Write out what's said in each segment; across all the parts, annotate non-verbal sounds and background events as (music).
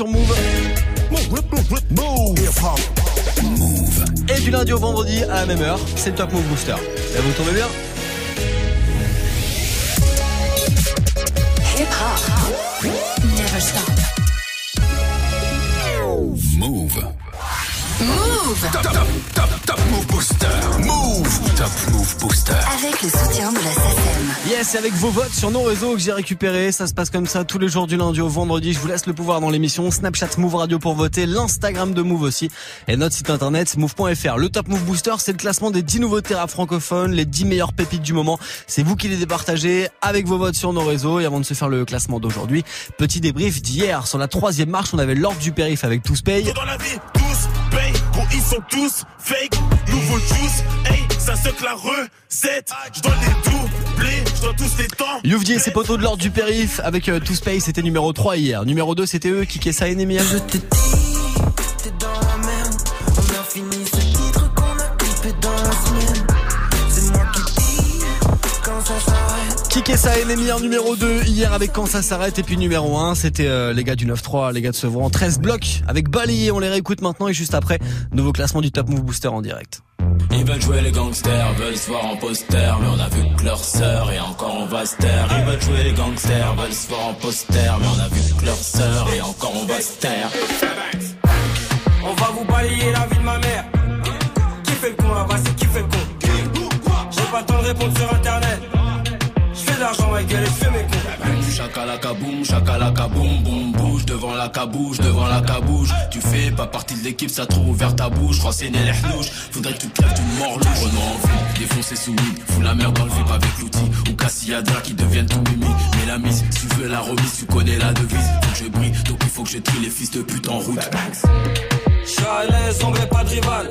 sur Move. Et du lundi au vendredi à la même heure, c'est Top Move Booster. Et vous tombez bien Hip hop. Never stop. Move. Move Top, top, top, top Move Booster. Move. Top Move Booster. avec le soutien de la SACEM. Yes, c'est avec vos votes sur nos réseaux que j'ai récupéré. Ça se passe comme ça tous les jours du lundi au vendredi. Je vous laisse le pouvoir dans l'émission. Snapchat Move Radio pour voter. L'Instagram de Move aussi. Et notre site internet move.fr. Le Top Move Booster, c'est le classement des 10 nouveaux terrains francophones, les 10 meilleures pépites du moment. C'est vous qui les départagez avec vos votes sur nos réseaux. Et avant de se faire le classement d'aujourd'hui, petit débrief d'hier. Sur la troisième marche, on avait l'ordre du périph avec Tous Paye. Dans la vie, ils sont tous fake. Nouveau juice, hey, ça se que la recette. Je dois les doubler, je dois tous les temps. Youvdi et ses poteaux de l'ordre du périph avec euh, Tous Paye, c'était numéro 3 hier. Numéro 2, c'était eux, Kike Sa et Nemir. Je te dis, Kike Sa et Nemir numéro 2 hier avec Quand ça s'arrête et puis numéro 1 c'était euh, les gars du 9-3, les gars de Sevran. 13 blocs avec Bali, on les réécoute maintenant et juste après, nouveau classement du Top Move Booster en direct. Ils veulent jouer les gangsters, veulent se voir en poster, mais on a vu que leur sœur et encore on va se taire. Ils veulent jouer les gangsters, veulent se voir en poster, mais on a vu que leur sœur et encore on va se taire. On va vous balayer la vie de ma mère. Qui fait le con là-bas, c'est qui fait le con? J'ai pas le temps de répondre sur internet. De l'argent, et fais mes cons. Chakalaka boum, chakalaka boum, boum, bouge devant la cabouche, devant la cabouche. Tu fais pas partie de l'équipe, ça trop ouvert ta bouche. Renseigner les hnouches, faudrait que tu te lèves d'une mort louche. Renaud en ville, défoncer sous weed, fous la merde dans le vip avec l'outil. Ou Cassiadra qui deviennent tout mimi. Mais la mise, si tu veux la remise, tu connais la devise. Faut que je brille, donc il faut que je trie les fils de pute en route. Je suis à l'aise, on veut pas de rival.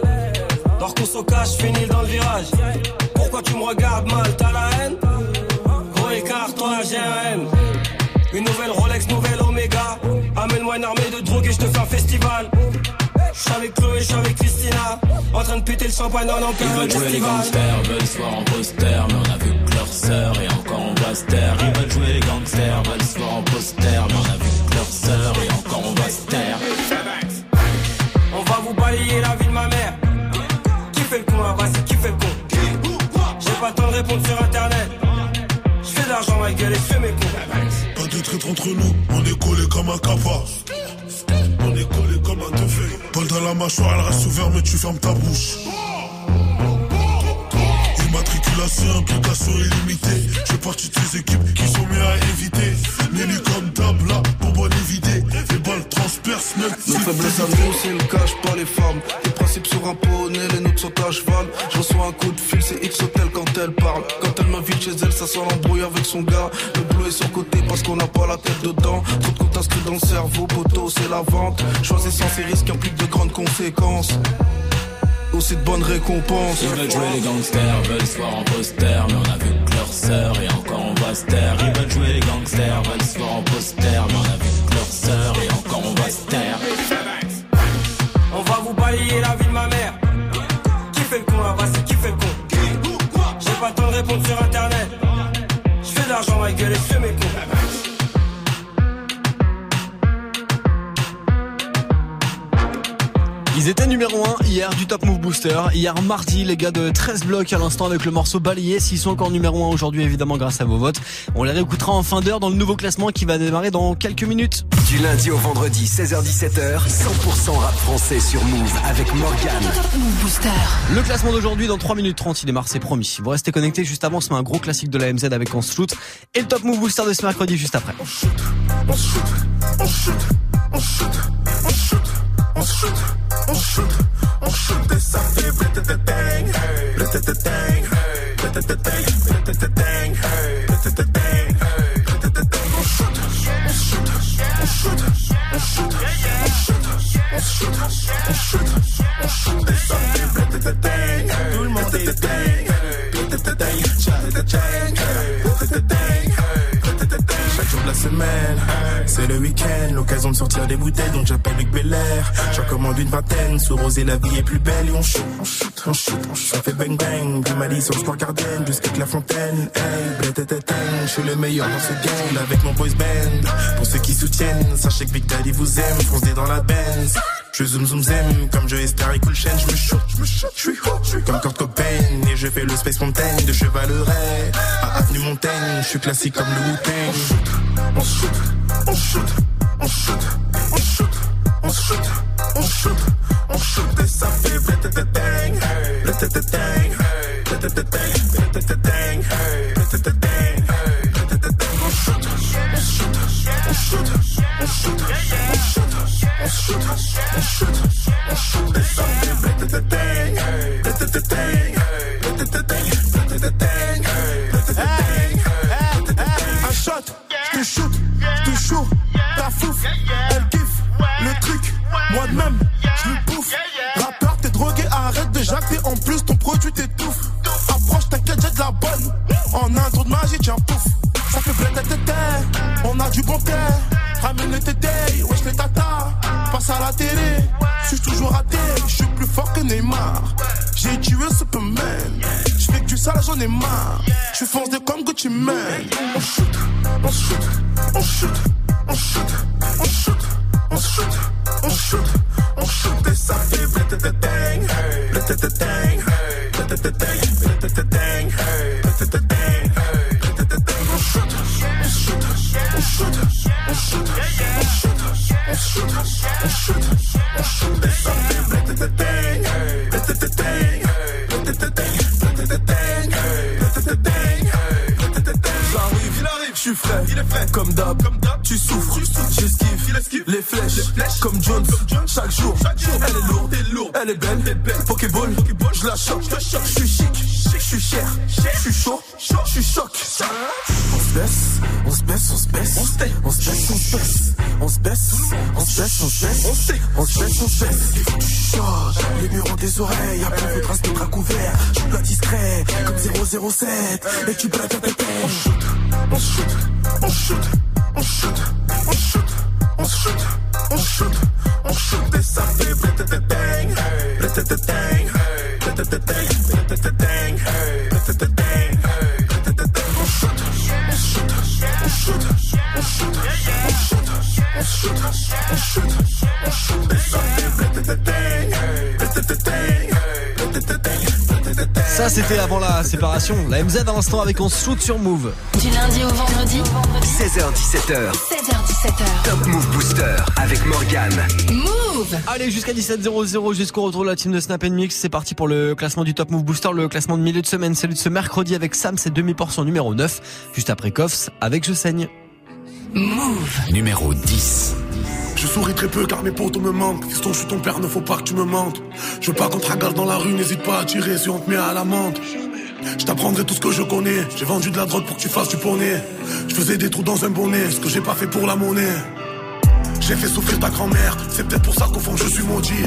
Dors qu'on se cache, finis dans le virage. Pourquoi tu me regardes mal, t'as la haine? Écart, toi j'ai un M. Une nouvelle Rolex, nouvelle Omega. Amène-moi une armée de drogue et je te fais un festival. Je suis avec Chloé, je suis avec Christina. En train de péter le champagne en Ils plein veulent jouer les gangsters, veulent se voir en poster, mais on a vu que leur sœur et encore on va se taire. Ils veulent jouer les gangsters, veulent se voir en poster, mais on a vu que leur sœur et encore on va se taire. On va vous balayer la vie de ma mère. Qui fait le con là-bas, c'est qui fait le con J'ai pas le temps de répondre sur internet. L'argent, ma gueule, mes cons. Pas de traître entre nous, on est collé comme un capa. On est collé comme un teufé. Paul dans la mâchoire, elle reste ouverte, mais tu fermes ta bouche. Immatriculation, implication illimitée. Je fais partie de ces équipes qui sont mieux à éviter. Nelly comme table, là, pour bonne éviter. Nos faiblesses à nous, c'est le cache pas les femmes. Les principes sur un poney, les nôtres sont à cheval. Je reçois un coup de fil, c'est X Hotel quand elle parle. Quand elle m'invite chez elle, ça sent l'embrouille avec son gars. Le boulot est sur côté parce qu'on n'a pas la tête dedans. Trop de comptes inscrits dans le cerveau, poteau, c'est la vente. Choisissant ces risques implique de grandes conséquences. Aussi de bonnes récompenses. Ils veulent jouer les gangsters, veulent se voir en poster, mais on a vu que leur sœur et encore on va se taire. Ils veulent jouer les gangsters, veulent se voir en poster, mais on a vu leur sœur et encore on va se taire. On va vous balayer la vie de ma mère. Qui fait le con là-bas, c'est qui fait le con? J'ai pas le temps de répondre sur internet. Je fais de l'argent, ma gueule, et mes cons. Ils étaient numéro 1 hier du Top Move Booster. Hier mardi, les gars de 13 blocs à l'instant avec le morceau balayé. S'ils sont encore numéro 1 aujourd'hui, évidemment, grâce à vos votes. On les réécoutera en fin d'heure dans le nouveau classement qui va démarrer dans quelques minutes. Du lundi au vendredi, 16h17h, 100% rap français sur Move avec Morgan. Move Booster. Le classement d'aujourd'hui dans 3 minutes 30, il démarre, c'est promis. Vous restez connectés juste avant, on se met un gros classique de la MZ avec On se shoot. Et le Top Move Booster de ce mercredi juste après. on shoot, on shoot, on shoot, on shoot, on se shoot, on shoot, on shoot et ça fait bling, Tout le monde est la semaine. C'est le week-end, l'occasion de sortir des bouteilles, donc j'appelle Luc Belair. J'en commande une vingtaine, sous rosé la vie est plus belle et on shoot, on shoot, on shoot, on shoot. Ça fait bang bang, du Mali sur le square Garden, jusqu'à la fontaine. Hey, je suis le meilleur dans ce game avec mon boys band. Pour ceux qui soutiennent, sachez que Big Daddy vous aime, foncez dans la Benz. Je zoom zoom zem, comme je Esther et Cool Chain, je me shoot, je me shoot, je suis suis comme Kurt Cobain, et je fais le Space Mountain de Chevaleret. À Avenue Montaigne, je suis classique comme le Wu-Tang. On shoot, on shoot, on shoot, on shoot, on shoot, on shoot, on shoot, et ça fait blétététang, blétététang, blétététang, blétététang, blétététang, blétététang. On shoot, on shoot, on shoot, on shoot, on shoot, on shoot, on shoot, on shoot. Ça, c'était avant la séparation. La MZ à l'instant avec On se shoot sur Move. Du lundi au vendredi, 16h17h, 16h17h. Top Move Booster avec Morgan. Move Allez, jusqu'à 17h00, jusqu'au retour de la team de Snap Mix. C'est parti pour le classement du Top Move Booster, le classement de milieu de semaine. Celui de ce mercredi avec Sam, c'est demi-portion numéro 9. Juste après Koffs avec Je saigne. Move Numéro 10. Je souris très peu car mes potos me manquent. Fiston, je suis ton père, ne faut pas que tu me manques. Je veux pas qu'on te regarde dans la rue, n'hésite pas à tirer si on te met à l'amende. Je t'apprendrai tout ce que je connais. J'ai vendu de la drogue pour que tu fasses du poney. Je faisais des trous dans un bonnet, ce que j'ai pas fait pour la monnaie. J'ai fait souffrir ta grand-mère, c'est peut-être pour ça qu'au fond je suis maudit.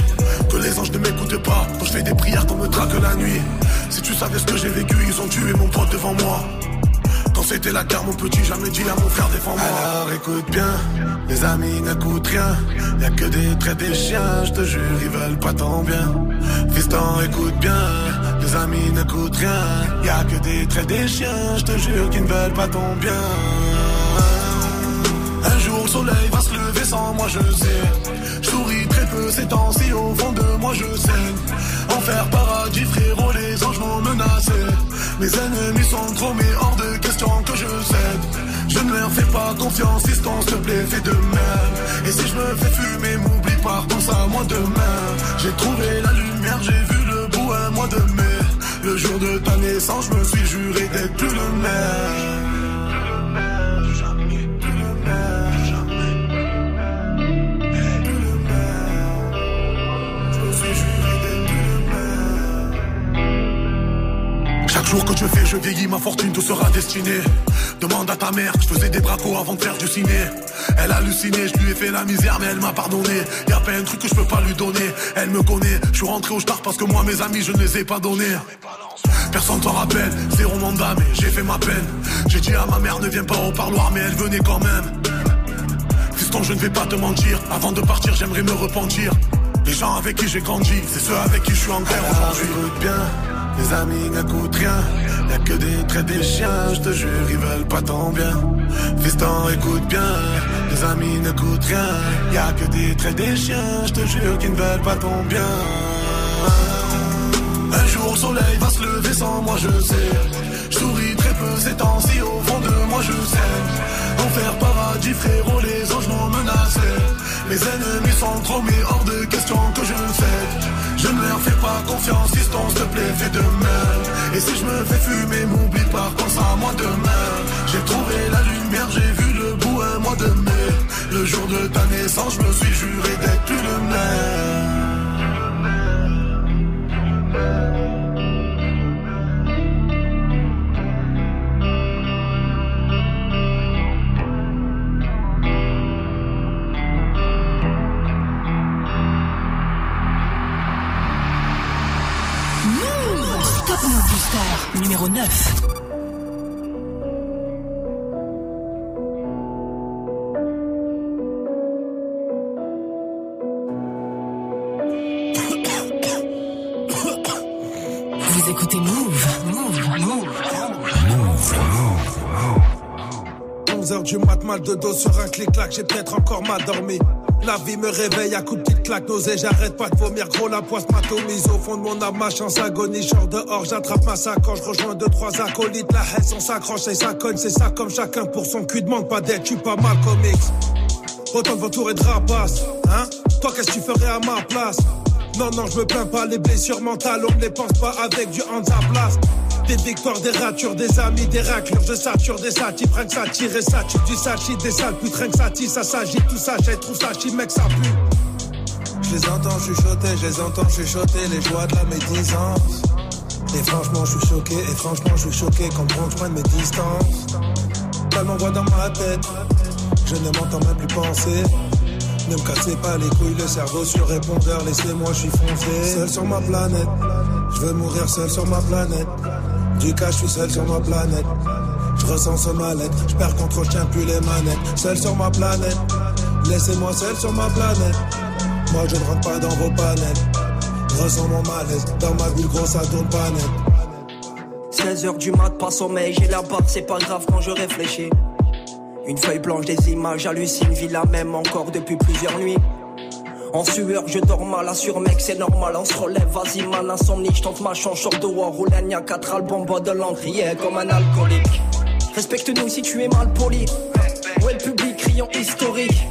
Que les anges ne m'écoutent pas, quand je fais des prières qu'on me traque la nuit. Si tu savais ce que j'ai vécu, ils ont tué mon pote devant moi. C'était la guerre, mon petit, jamais dit à mon frère défends-moi. Alors écoute bien, les amis n'écoutent rien. Y'a que des traits des chiens, je te jure, ils veulent pas ton bien. Fiston, écoute bien, les amis n'écoutent rien. Y'a que des traits des chiens, je te jure, qu'ils ne veulent pas ton bien. Un jour le soleil va se lever sans moi je sais. Je souris très peu ces temps-ci au fond de moi je saigne Enfer paradis frérot les anges m'ont menacé. Mes ennemis sont trop mais hors de question que je cède. Je ne leur fais pas confiance si s'il te plaît fais de même. Et si je me fais fumer m'oublie pas pense à moi demain. J'ai trouvé la lumière j'ai vu le bout un mois de mai. Le jour de ta naissance je me suis juré d'être plus le même jour que je fais, je vieillis, ma fortune te sera destinée. Demande à ta mère, je faisais des bracos avant de faire du ciné. Elle a halluciné, je lui ai fait la misère, mais elle m'a pardonné. Y'a pas un truc que je peux pas lui donner. Elle me connaît, je suis rentré au star parce que moi, mes amis, je ne les ai pas donnés. Personne t'en rappelle, zéro mandat mais j'ai fait ma peine J'ai dit à ma mère ne viens pas au parloir mais elle venait quand même Fiston je ne vais pas te mentir Avant de partir j'aimerais me repentir Les gens avec qui j'ai grandi C'est ceux avec qui je suis en guerre aujourd'hui bien les amis n'écoutent rien. Y'a que des traits des chiens Je te jure ils veulent pas ton bien. Fiston écoute bien. Les amis n'écoutent rien. Y'a que des traits des chiens Je te jure qu'ils ne veulent pas ton bien. Un jour le soleil va se lever sans moi je sais. Je souris très peu ces temps-ci au fond de moi je sais. Enfer paradis frérot les anges m'ont menacé. Les ennemis sont trop mais hors de question que je sais Je ne leur fais pas confiance fiston s'il te plaît fais de même. Et si je me fais fumer m'oublie pas pense à moi demain. J'ai trouvé la lumière j'ai vu le bout un mois de mai. Le jour de ta naissance je me suis juré d'être plus le même Top Move Booster numéro 9. 11h du mat, mal de dos sur un clic-clac, j'ai peut-être encore mal dormi. La vie me réveille à coups de petites claques, nausée, j'arrête pas de vomir, gros la poisse m'atomise. Au fond de mon âme, ma chance agonie, genre dehors, j'attrape ma sacoche, rejoins deux, trois acolytes, la haine, on s'accroche et ça cogne, c'est ça comme chacun pour son cul, demande pas d'aide, tu pas mal comics. Autant de vautours et de rapaces, hein. Toi qu'est-ce que tu ferais à ma place? Non, non, je me plains pas, les blessures mentales, on ne les pense pas avec du hands Des victoires, des ratures, des amis, des raclures, je sature des satis, rien que ça tire et ça tue du sachis, des sales rien que ça tire, ça s'agit, tout ça, j'ai trouve ça chi, mec, ça pue. Je les entends chuchoter, je les entends chuchoter, les joies de la médisance. Et franchement, je suis choqué, et franchement, je suis choqué quand je prenne mes distances. Tellement voix dans ma tête, je ne m'entends même plus penser. Ne me cassez pas les couilles, le cerveau sur répondeur, laissez-moi, je suis foncé. Seul sur ma planète, je veux mourir seul sur ma planète. Du cas, je suis seul sur ma planète. Je ressens ce mal-être, je perds contrôle, je plus les manettes. Seul sur ma planète, laissez-moi seul sur ma planète. Moi, je ne rentre pas dans vos panels. Je ressens mon malaise, dans ma bulle, gros, ça tourne pas net. 16h du mat, pas sommeil, j'ai la barbe, c'est pas grave quand je réfléchis. Une feuille blanche, des images, j'hallucine, vis la même encore depuis plusieurs nuits. En sueur, je dors mal, assure mec, c'est normal, on se relève, vas-y man, insomnie, je tente ma chance, short de war, roule un a quatre albums, bois de l'encre, comme un alcoolique. Respecte-nous si tu es mal poli. Ouais, le public, criant historique.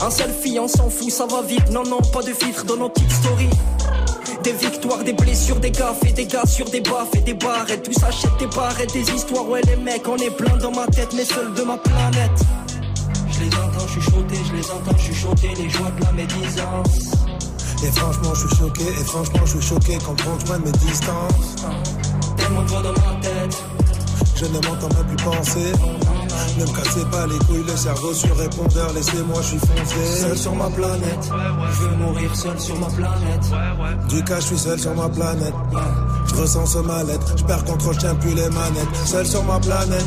Un selfie, on s'en fout, ça va vite, non, non, pas de filtre dans nos petites stories. Des victoires, des blessures, des gaffes et des gars sur des baffes et des barrettes. Tout s'achète des barrettes, des histoires. Ouais, les mecs, on est plein dans ma tête, mais seul de ma planète. Je les entends chuchoter, je les entends chuchoter, les joies de la médisance. Et franchement, je suis choqué, et franchement, je suis choqué quand je prenne mes distances. Tellement de voix dans ma tête. Je ne m'entends même plus penser. Ne me cassez pas les couilles, le cerveau sur répondeur, laissez-moi, je suis foncé. Seul sur ma planète, Je veux mourir seul sur ma planète. du cas, je suis seul sur ma planète. Je ressens ce mal-être, je perds contrôle, je tiens plus les manettes. Seul sur ma planète,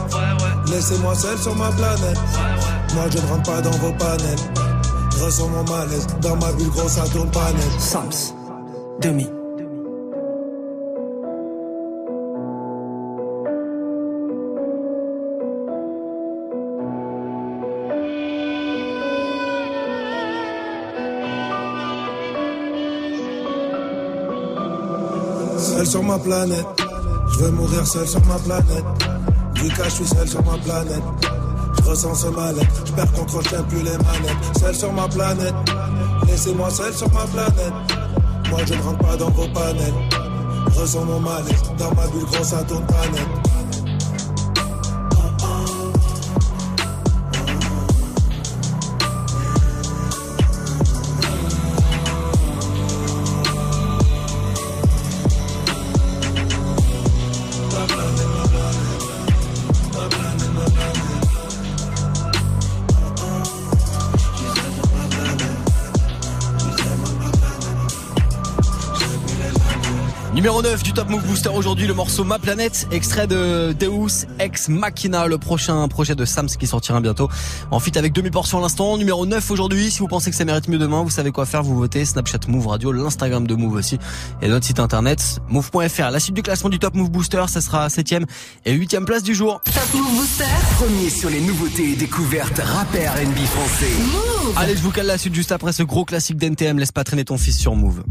laissez-moi seul sur ma planète. Moi, je ne rentre pas dans vos panels. Je ressens mon malaise, dans ma bulle, gros, ça tourne pas. Sams, demi. Sur ma planète, je veux mourir seul sur ma planète. Du cas, je suis seul sur ma planète. Je ressens ce mal-être, je perds contrôle, je plus les manettes. Seul sur ma planète, laissez-moi seul sur ma planète. Moi, je ne rentre pas dans vos panels. Je ressens mon malaise, dans ma bulle, gros, ça tourne pas Numéro 9 du Top Move Booster aujourd'hui, le morceau Ma Planète, extrait de Deus Ex Machina, le prochain projet de Sams qui sortira bientôt. En fit avec demi-portion à l'instant. Numéro 9 aujourd'hui, si vous pensez que ça mérite mieux demain, vous savez quoi faire, vous votez Snapchat Move Radio, l'Instagram de Move aussi, et notre site internet move.fr. La suite du classement du Top Move Booster, ça sera 7ème et 8ème place du jour. Top Move Booster. Premier sur les nouveautés et découvertes rappeurs NB français. Move. Allez, je vous cale la suite juste après ce gros classique d'NTM, laisse pas traîner ton fils sur Move.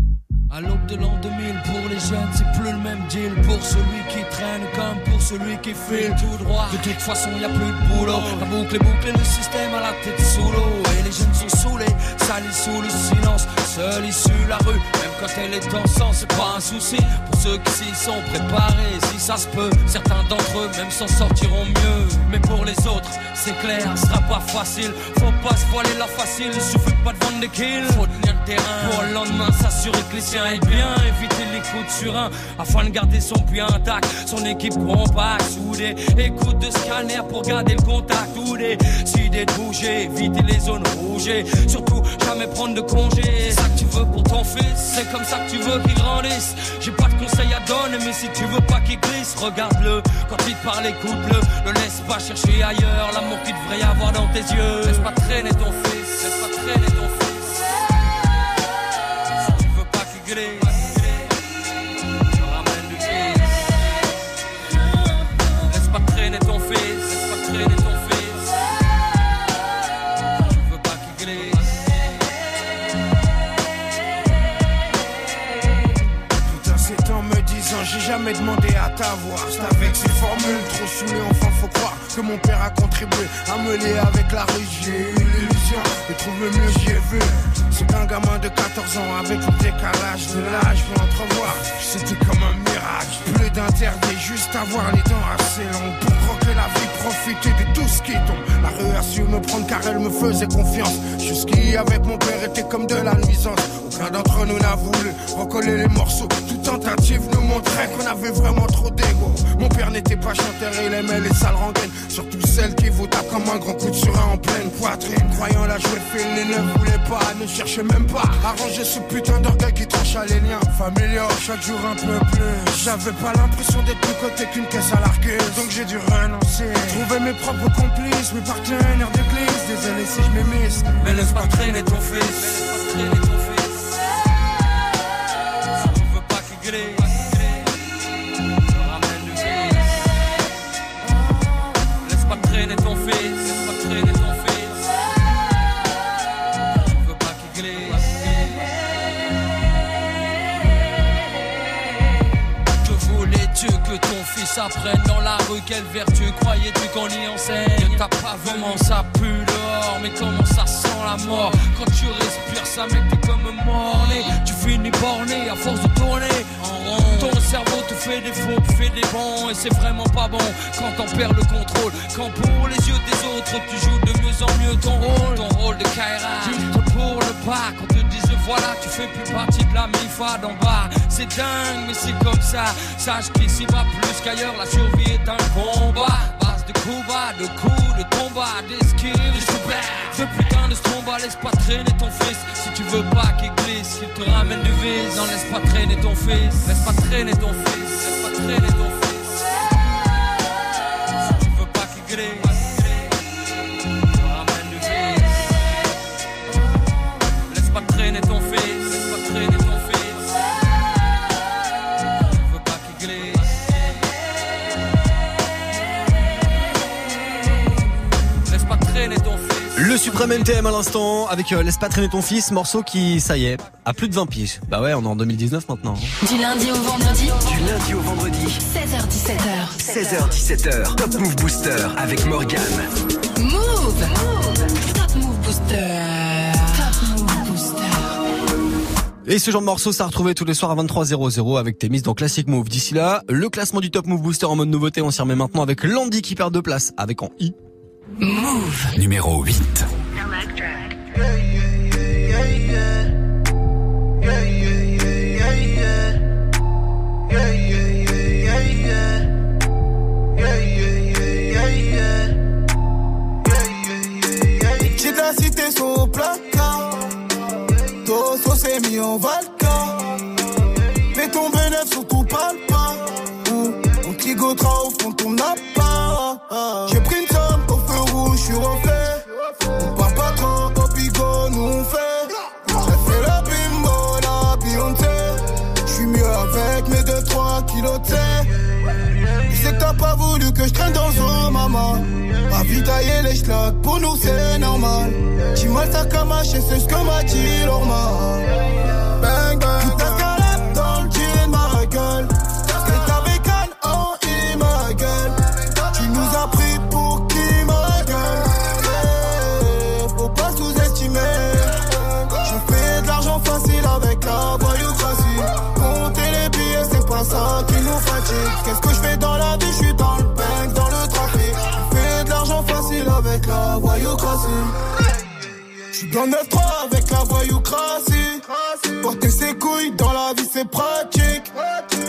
À l'aube de l'an 2000, pour les jeunes, c'est plus le même deal. Pour celui qui traîne comme pour celui qui file tout droit. De toute façon, y a plus de boulot. La boucle est bouclée, le système à la tête sous l'eau. Et les jeunes sont saoulés, salis sous le silence. Seule issue, la rue, même quand elle est en sang, c'est pas un souci. Pour ceux qui s'y sont préparés, si ça se peut, certains d'entre eux même s'en sortiront mieux. Mais pour les autres, c'est clair, ce sera pas facile. Faut pas se voiler la facile, il suffit pas de vendre des kills. Faut tenir le terrain pour le lendemain s'assurer que les siens aillent bien. Éviter les coups de surin afin de garder son puits intact. Son équipe compacte, soudée. Écoute de scanner pour garder le contact. Ou décider de bouger, éviter les zones rouges. Surtout, jamais prendre de congé. C'est ça que tu veux pour ton fils, c'est comme ça que tu veux qu'il grandisse. J'ai pas de conseils à donner, mais si tu veux pas qu'il glisse, regarde-le. Quand il te parle, écoute-le. Le laisse pas chercher ailleurs l'amour qu'il devrait y avoir dans tes yeux. Laisse pas traîner ton fils, laisse pas traîner ton fils. Si tu veux pas qu'il glisse, jamais demandé à t'avoir C'est avec ces formules trop saoulées enfin faut croire que mon père a contribué à me avec la rue. J'ai eu l'illusion de trouver mieux j'y ai vu. C'est qu'un gamin de 14 ans avec le décalage de l'âge pour entrevoir. C'était comme un miracle. Plus d'interdit juste avoir les dents assez longues Pour croquer la vie profiter de tout ce qui tombe La rue a su me prendre car elle me faisait confiance Jusqu'ici avec mon père était comme de la nuisance aucun d'entre nous n'a voulu recoller les morceaux. Toute tentative nous montrait qu'on avait vraiment trop d'ego. Mon père n'était pas chanteur, il aimait les sales rengaines. Surtout celles qui vous tapent comme un grand coup de surin en pleine poitrine. Croyant la jouer fine, il ne voulait pas, ne cherchait même pas à ranger ce putain d'orgueil qui trancha les liens familiaux. Chaque jour un peu plus. J'avais pas l'impression d'être plus côté qu'une caisse à larguer. Donc j'ai dû renoncer. Trouver mes propres complices, mes partenaires d'église. Désolé si je m'émisse. Mais laisse pas traîner ton fils. Apprenne dans la rue Quelle vertu croyais-tu qu'on y enseigne? T'as pas vraiment ça pue dehors Mais comment ça sent la mort? Quand tu respires ça mec t'es comme morné. Tu finis borné à force de tourner en rond. Ton cerveau te fait des faux, te fait des bons Et c'est vraiment pas bon. Quand t'en perds le contrôle Quand pour les yeux des autres tu joues de mieux en mieux ton rôle. Ton rôle de Kaira Tu te pour le pas quand disent voilà tu fais plus partie de la mi-fa d'en bas. C'est dingue mais c'est comme ça. Sache qu'ici va plus qu'ailleurs la survie est un combat. Base de coups bas, de coups, de combat, d'esquive, de Ce putain de stromba, laisse pas traîner ton fils. Si tu veux pas qu'il glisse, qu'il te ramène du vice. Non laisse pas traîner ton fils, laisse pas traîner ton fils. Laisse pas traîner ton fils suprême NTM à l'instant avec euh, Laisse pas traîner ton fils, morceau qui, ça y est, a plus de 20 piges. Bah ouais, on est en 2019 maintenant. Du lundi au vendredi, Du lundi au vendredi, 16h17h. 16h17h, Top Move Booster avec Morgan. Move. Top Move Booster. Top Move Booster. Et ce genre de morceau, ça a retrouvé tous les soirs à 23h00 avec tes mises dans Classic Move. D'ici là, le classement du Top Move Booster en mode nouveauté, on s'y remet maintenant avec Landy qui perd deux places avec en I. Move. Numéro 8. J'ai pris une somme au feu rouge, je suis 2-3 kilos de thé. Je sais que t'as pas voulu que je traîne dans zoo, maman. Ma vie tailler les schlags, pour nous c'est normal. Ta camache et c'est ce que m'a dit Lorma? Bang dans le 9-3 avec la voyoucratie. Porter ses couilles dans la vie c'est pratique.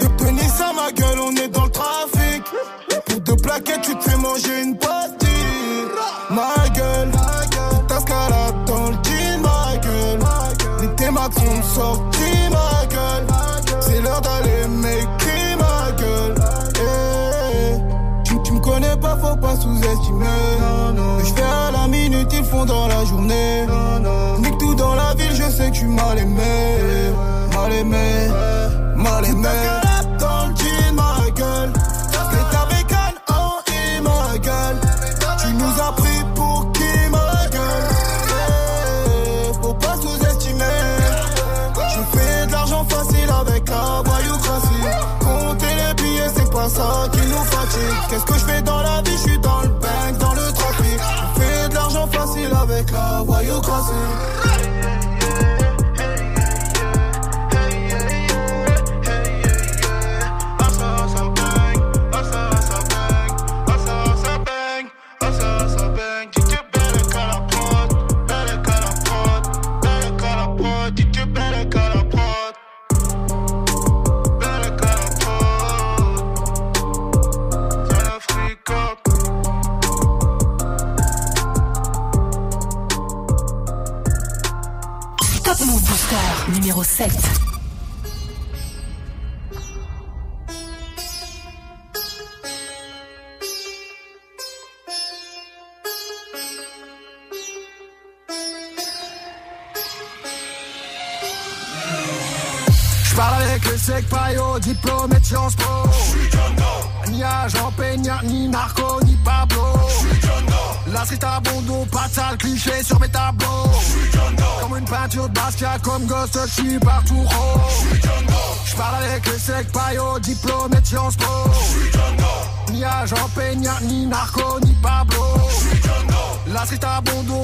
De tenir ça ma gueule, on est dans le trafic. Pour deux plaquettes, tu te fais manger une pastille. Ma gueule, ta scalade dans le jean, ma gueule. Les T-Max sont sortis, ma gueule. C'est l'heure d'aller m'écrire, ma gueule. Eh, Tu, tu me connais pas, faut pas sous-estimer. À la minute, ils font dans la journée. Nique tout dans la ville, je sais que tu mal aimé. Mal aimé, mal aimé.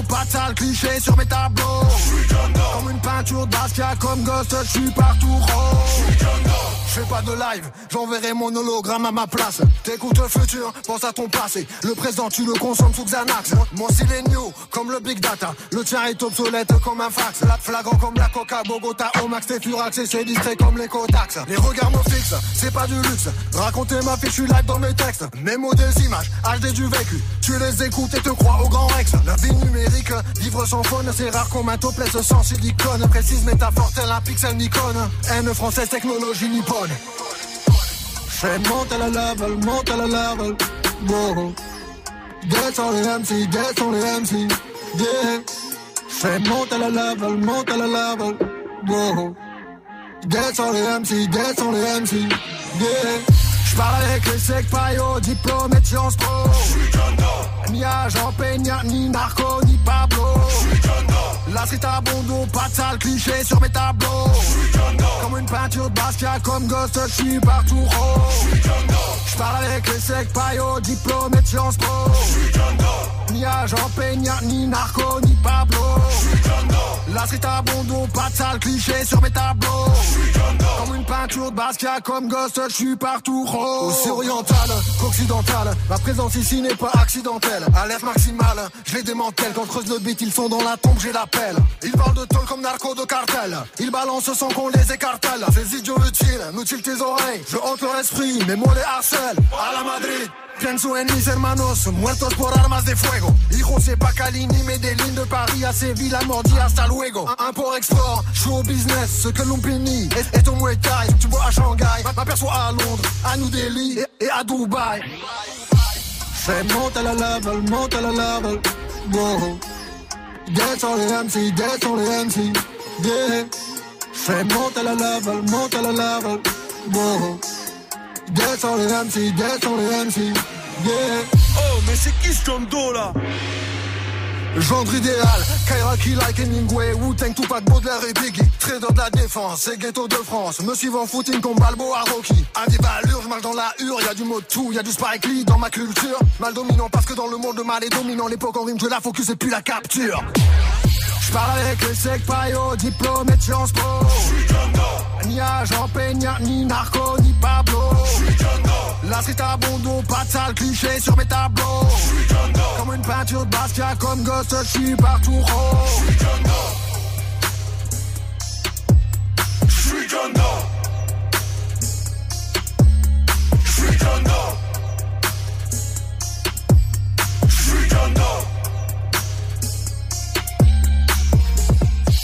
Pas de cliché sur mes tableaux. Comme une peinture de Basquiat, comme Ghost, j'suis partout rose. J'fais pas de live, j'enverrai mon hologramme à ma place. T'écoutes le futur, pense à ton passé. Le présent, tu le consommes sous Xanax. Mon style est new, comme le big data. Le tien est obsolète comme un fax. La flagrant comme la coca, Bogota, au max, t'es furax et c'est distrait comme les Kotax. Les regards me fixent, c'est pas du luxe. Raconter ma vie, je suis live dans mes textes. Mes mots, des images, HD du vécu. Tu les écoutes et te crois au grand Rex. La vie numérique, vivre sans faune, c'est rare comme un topless sans silicone. Précise métaphore, tel un pixel Nikon. Haine française, technologie nippone. J'fais monte à la level, monte à la level. Wow. Sur les MC, sur les MC. Yeah. J'fais monte à la level, monte à la level. Wow. Sur les MC, sur les MC. Yeah. J'parle avec les secs paillots, diplômé de Sciences Po. Ni agent Peña, ni narco, ni Pablo. La street à pas de sale cliché sur mes tableaux. Comme une peinture de Basquiat, comme Ghost, j'suis partout rose. J'parle avec les secs paillots, diplômé de Sciences Po. Ni agent Peña, ni narco, ni Pablo. La street à pas de sale cliché sur mes tableaux. Comme une peinture de Basquiat, comme Ghost, j'suis partout rose. Aussi oriental qu'occidental, ma présence ici n'est pas accidentelle. Alerte maximale, je les démantèle. Quand creuse le beat, ils sont dans la tombe, j'ai l'appel. Ils parlent de tôle comme narco de cartel. Ils balancent sans qu'on les écartèle. Ces idiots utiles, mutilent tes oreilles. Je hante leur esprit, mes mots les harcèlent. À la Madrid. Pienso en mis hermanos, muertos por armas de fuego. Hijo, c'est pas Calini, mais des lignes de Paris à Séville, à Mordi, hasta luego. Import-export, show business, ce que l'on pénit est, est au Muay. Tu vois à Shanghai, m'aperçois à Londres, à New Delhi et, et à Dubaï. Fais monte à la level, monte à la wow. Dead sur les MC, dead sur les MC, yeah. Fais monte à la level, monte à la level, wow. Dead sur les MC, dead sur les MC, yeah. Oh, mais c'est qui ce Doe là? Gendre idéal, Kairaki like Hemingway, Wu-Tang, Tupac, Baudelaire et Biggie. Trader de la défense, c'est ghetto de France. Me suivant footing comme Balboa Rocky. À des valeurs, je marche dans la hure, y a du mot tout, y du Spike dans ma culture. Mal dominant parce que dans le monde mal est dominant. L'époque en rime, je la focus et puis la capture je parle avec les secs paillots, diplômé de Sciences Po. Ni agent Peña, ni narco, ni Pablo. La street à bondo, pas de sale cliché sur mes tableaux. Comme une peinture de Basquiat, comme Ghost, je suis partout rose. J'suis Doe. J'suis John Doe. J'suis John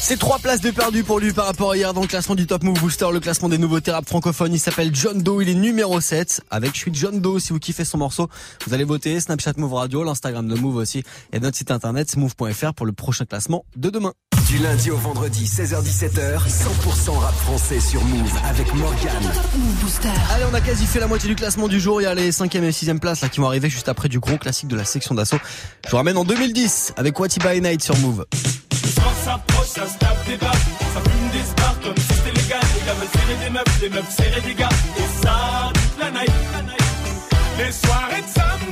C'est trois places de perdu pour lui par rapport à hier dans le classement du Top Move Booster, le classement des nouveautés rap francophones. Il s'appelle John Doe, il est numéro 7 avec Je suis John Doe. Si vous kiffez son morceau, vous allez voter Snapchat Move Radio, l'Instagram de Move aussi et notre site internet move.fr pour le prochain classement de demain. Du lundi au vendredi, 16h17h, 100% rap français sur Move avec Morgan. Move Booster. Allez, on a quasi fait la moitié du classement du jour. Il y a les 5e et 6e places là qui vont arriver juste après du gros classique de la section d'assaut. Je vous ramène en 2010 avec What by Night sur Move. Le s'approche, ça se tape des baffes, ça fume des spars comme si c'était légal. Les gars veulent serrer des meufs, les meufs serrer des gars. Et ça, toute la night. Les soirées de samedi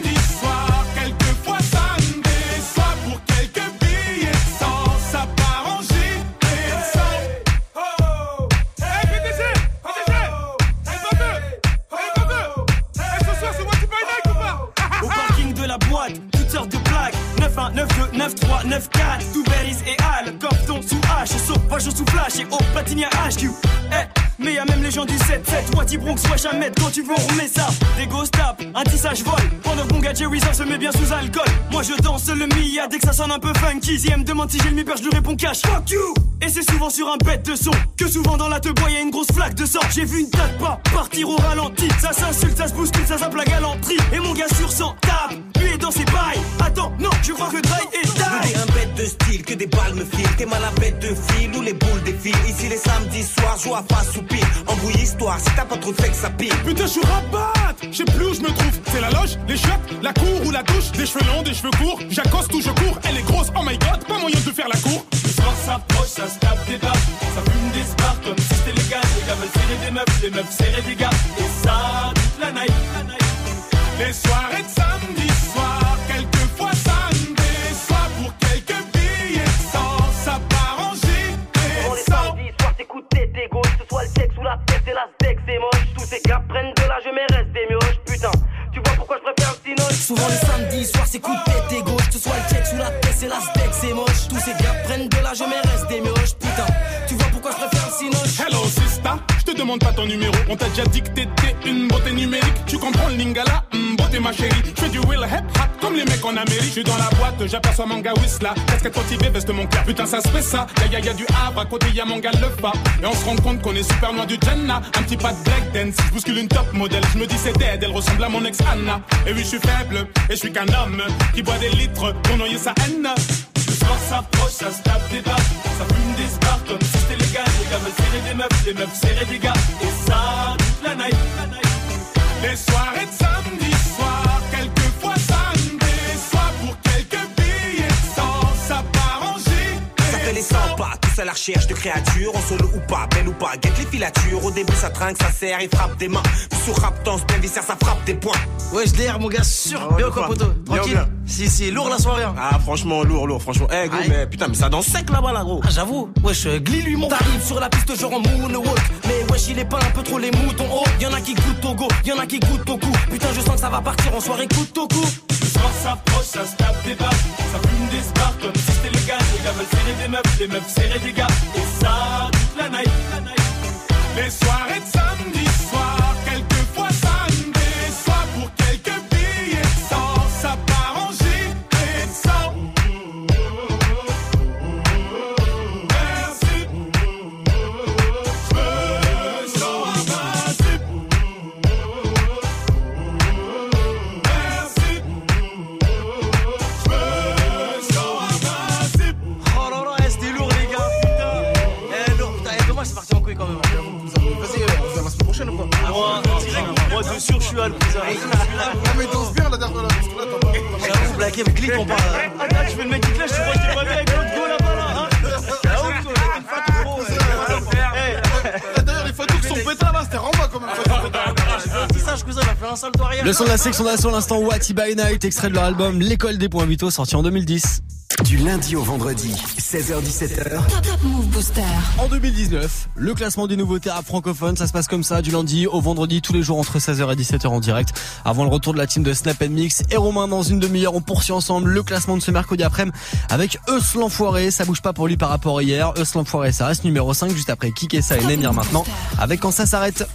Mettre quand tu veux on ça. Des tap, un tissage vol Pendant que mon gars Jerry se met bien sous alcool. Moi je danse le Mia. Dès que ça sonne un peu funky Si elle me demande si j'ai le mi-père je lui réponds cash. Fuck you! Et c'est souvent sur un bête de son. Que souvent dans la te bois y'a une grosse flaque de sang. J'ai vu une tête pas partir au ralenti. Ça s'insulte, ça se bouscule, ça zappe la galanterie Et mon gars sur 100 tape, dans ses bails Attends, non, je crois que Dry est die un bête de style, que des balles me filent. T'es mal à bête de fil ou les boules défilent. Ici les samedis soirs, joue à face ou pire. Embrouille histoire, si t'as pas trop de que ça pire. Putain, je suis rabat Je sais plus où je me trouve. C'est la loge, les chiottes, la cour ou la douche. Des cheveux longs, des cheveux courts. J'accoste ou je cours. Elle est grosse, oh my god, pas moyen de faire la cour. Le soir s'approche, ça se tape des baffes Ça fume des spars comme si c'était légal Les gars veulent serrer des meufs, les meufs serrer des gars Et ça, toute la night Les soirées de samedi c'est la steak, c'est moche. Tous ces gars prennent de l'âge, mais restent des mioches. Putain, tu vois pourquoi je préfère le cinoche Souvent les samedis soirs, c'est coup de tête et gauche. Que ce soit le check sous la tête, c'est la steak, c'est moche. Tous ces gars prennent de l'âge, mais restent des mioches. Putain, tu vois pourquoi je préfère le cinoche. Hello sista, je te demande pas ton numéro. On t'a déjà dit que t'étais une beauté numérique. Tu comprends le lingala, Hum, beauté ma chérie. Je fais du will hip hop comme les mecs en Amérique. Je suis dans la boîte, j'aperçois mon gars Whistla. Casquette motivée, veste mon clair. Putain, ça se fait ça. Y'a y'a y'a du Havre, à côté y'a mon gars le fa. Et on se rend compte qu'on est super loin du Jenna. Un petit pas de black dance. Je bouscule une top modèle. Je me dis c'est dead, elle ressemble à mon ex Anna. Et oui, je suis faible, et je suis qu'un homme qui boit des litres pour noyer sa haine. Soir s'approche, ça se tape des baffes Ça fume des spars comme si c'était légal Les gars veulent serrer des meufs, les meufs serrer des gars Et ça, toute la night Les soirées de samedi soir, quelquefois ça me déçoit. Pour quelques billets de sang, ça part en Ça fait les sang. 100 pas, tous à la recherche de créatures, en solo ou pas, belle ou pas, guette les filatures. Au début ça trinque, ça serre et frappe des mains. Puis sur rap danse, bien viscère, ça frappe des points. Ouais, je l'air, mon gars, sûr. Ah ouais, quoi, poteau Bien, Tranquille. bien. Si, si, lourd la soirée. hein. Ah franchement lourd, lourd, franchement. Eh gros, Aïe. mais putain, mais ça danse sec là-bas là gros. Ah, j'avoue. Wesh, euh, glis lui, mon. T'arrives sur la piste genre en moonwalk Mais wesh il est pas un peu trop les moutons oh Y'en a qui goûtent au go, y'en a qui goûtent au cou Putain je sens que ça va partir en soirée coupe au cou Le soir s'approche, ça se tape des baffes Ça fume des spars comme si c'était légal Les gars veulent serrer des meufs, les meufs serrer des gars. Et ça, toute la night. Les soirées moi de sûr, je suis à le cousin. Ah, mais danse bien la dernière là, parce que là, t'as pas. J'avoue, blaguer avec Glick, on parle. Attends, tu fais le mec qui te lèche, tu crois que t'es pas bien avec l'autre go là-bas là, Ah, une fatou. Ah, D'ailleurs, les sont c'était quand même. Le son de la section d'assaut, l'instant What by Night, extrait de leur album L'école des points vitaux, sorti en 2010. Du lundi au vendredi, 16h17h. Top Move Booster. En 2019, le classement des nouveautés rap francophones, ça se passe comme ça, du lundi au vendredi, tous les jours entre 16h et 17h en direct. Avant le retour de la team de Snap Mix et Romain dans une demi-heure, on poursuit ensemble le classement de ce mercredi après-midi avec Eus l'enfoiré, ça bouge pas pour lui par rapport à hier. Eus l'enfoiré, ça reste numéro 5 juste après Kikessa et Nemir maintenant, avec quand ça s'arrête.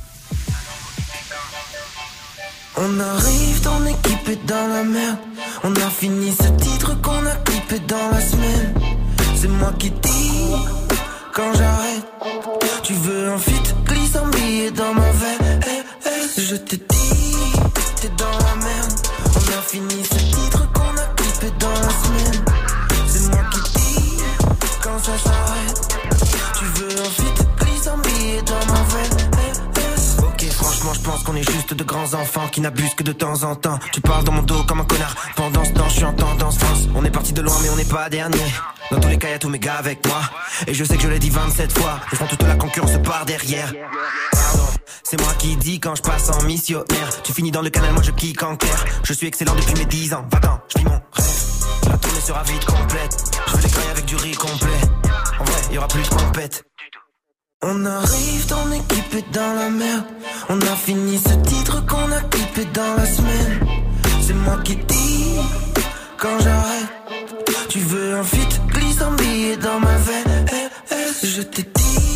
On arrive, ton équipe est dans la merde. On a fini ce titre qu'on a clippé dans la semaine. C'est moi qui dis quand j'arrête. Tu veux un fit, glisse un billet dans ma veine. Eh, eh, je te dis, t'es dans la merde. On a fini ce titre qu'on a clippé dans la semaine. C'est moi qui dis quand ça s'arrête. Je pense qu'on est juste de grands enfants qui n'abusent que de temps en temps. Tu parles dans mon dos comme un connard. Pendant ce temps, je suis en tendance France. On est parti de loin, mais on n'est pas dernier. Dans tous les cas, y'a tous mes gars avec moi. Et je sais que je l'ai dit 27 fois. Je prends toute la concurrence par derrière. C'est moi qui dis quand je passe en missionnaire. Tu finis dans le canal, moi je kick en clair. Je suis excellent depuis mes 10 ans. Va-t'en, je vis mon rêve. La tournée sera vite complète. Je des grailles avec du riz complet. En vrai, y aura plus de compète. On arrive, ton équipe est dans la merde. On a fini ce titre qu'on a clippé dans la semaine. C'est moi qui dis quand j'arrête. Tu veux un fit, glisse un dans ma veine. Eh, eh, je t'ai dit,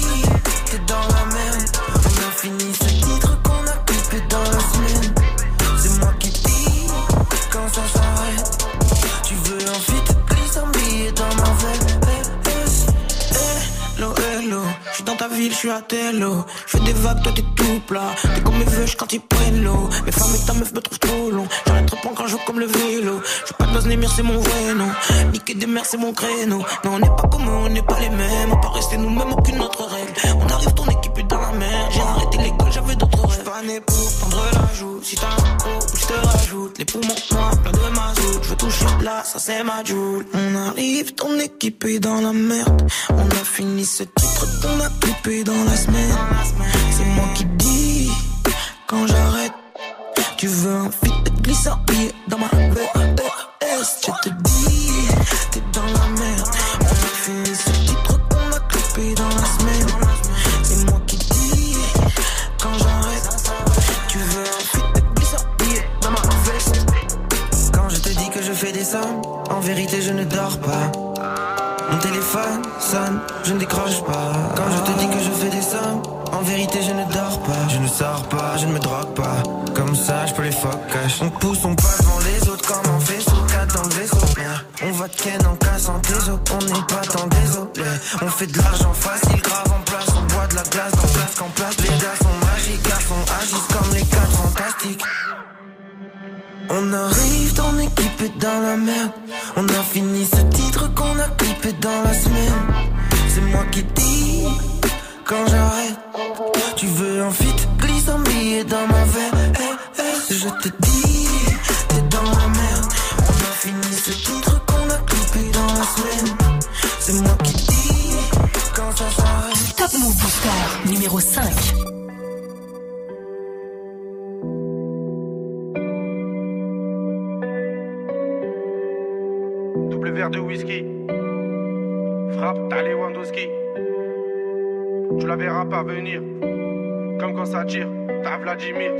je suis à Tello. Je fais des vagues, toi t'es tout plat. T'es comme mes veuches quand ils prennent l'eau. Mes femmes et ta meuf me trouvent trop long. J'arrête trop quand je joue comme le vélo. Je pas de base, Némir, c'est mon vrai nom. Niquer des mers, c'est mon créneau. Non, on n'est pas comme eux, on n'est pas les mêmes. On peut rester nous-mêmes, aucune autre règle. On arrive, ton équipe est dans la mer. Pour prendre la joue. Si t'as un gros, je te rajoute. Les poumons noirs, plein de mazout. Je veux toucher là, ça c'est ma joule. On arrive, ton équipe est dans la merde. On a fini ce titre qu'on a clippé dans la semaine. C'est moi qui dis quand j'arrête. Tu veux un fit billet dans ma VHS. Je te dis, en vérité je ne dors pas. Mon téléphone sonne, je ne décroche pas. Quand je te dis que je fais des sommes, en vérité je ne dors pas. Je ne sors pas, je ne me drogue pas. Comme ça, je peux les focus. On pousse, on passe devant les autres comme un vaisseau. 4 dans le vaisseau. On va ken en cassant tes os. On n'est pas tant désolé. On fait de l'argent facile, grave en place. On boit de la glace dans place qu'en place. On arrive, ton équipe dans la merde. On a fini ce titre qu'on a clippé dans la semaine. C'est moi qui dis quand j'arrête. Tu veux un fit, glisse un dans ma veine. Eh, eh, je te dis, t'es dans la merde. On a fini ce titre qu'on a clippé dans la semaine. C'est moi qui dis quand ça s'arrête. Top Move Booster numéro 5. Double verre de whisky. Frappe, t'as Lewandowski. Tu la verras pas venir. Comme quand ça tire, t'as Vladimir.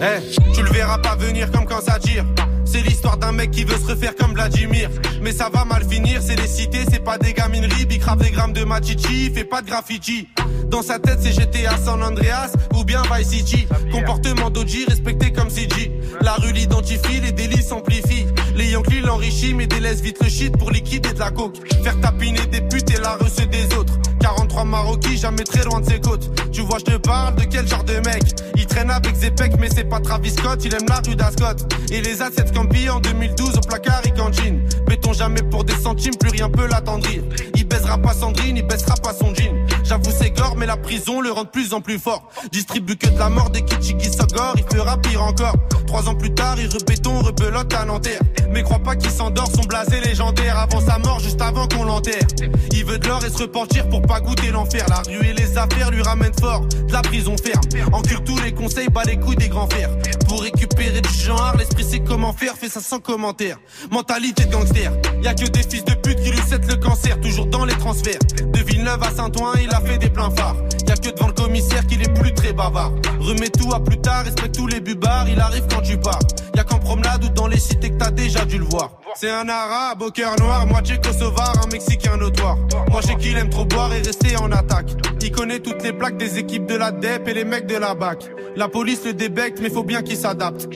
Eh, tu le verras pas venir comme quand ça tire. C'est l'histoire d'un mec qui veut se refaire comme Vladimir. Mais ça va mal finir, c'est les cités, c'est pas des gamineries. Bicrave des grammes de machichi, fait pas de graffiti. Dans sa tête, c'est GTA San Andreas ou bien Vice City. Comportement d'Oji respecté comme CG. La rue l'identifie, les délits s'amplifient. Les Yankees l'enrichissent, mais délaissent vite le shit pour liquider de la coke. Faire tapiner des putes et la reçue des autres. 43 Maroquis, jamais très loin de ses côtes. Tu vois, je te parle de quel genre de mec? Il traîne avec Zepek, mais c'est pas Travis Scott. Il aime la rue d'Ascot. Et les assets Campi en 2012 au placard et cantine. Béton jamais pour des centimes, plus rien peut l'attendrir. Il baise baisera pas Sandrine, il baissera pas son jean. J'avoue c'est gore, mais la prison le rend de plus en plus fort. Distribue que de la mort des Kichigi Sogor, il fera pire encore. Trois ans plus tard, il repéton, rebelote à Nanterre. Mais crois pas qu'il s'endort, son blasé légendaire avant sa mort, juste avant qu'on l'enterre. Il veut de l'or et se repentir pour pas goûter l'enfer. La rue et les affaires lui ramènent fort, de la prison ferme. Encule tous les conseils, bat les couilles des grands fers. Pour récupérer du genre, l'esprit sait comment faire, fait ça sans commentaire. Mentalité de gangster, y a que des fils de pute qui lui cèdent le cancer, toujours dans les transferts. De Villeneuve à Saint-Ouen, il a fait des pleins phares. Y a que devant le commissaire qu'il est plus très bavard. Remets tout à plus tard, respecte tous les bubards, il arrive quand tu pars. Y a qu'en promenade ou dans les cités que t'as déjà dû le voir. C'est un arabe au cœur noir, moitié kosovar, un mexicain notoire. Moi je sais qu'il aime trop boire et rester en attaque. Il connaît toutes les plaques des équipes de la DEP et les mecs de la BAC. La police le débecte, mais faut bien qu'il s'adapte.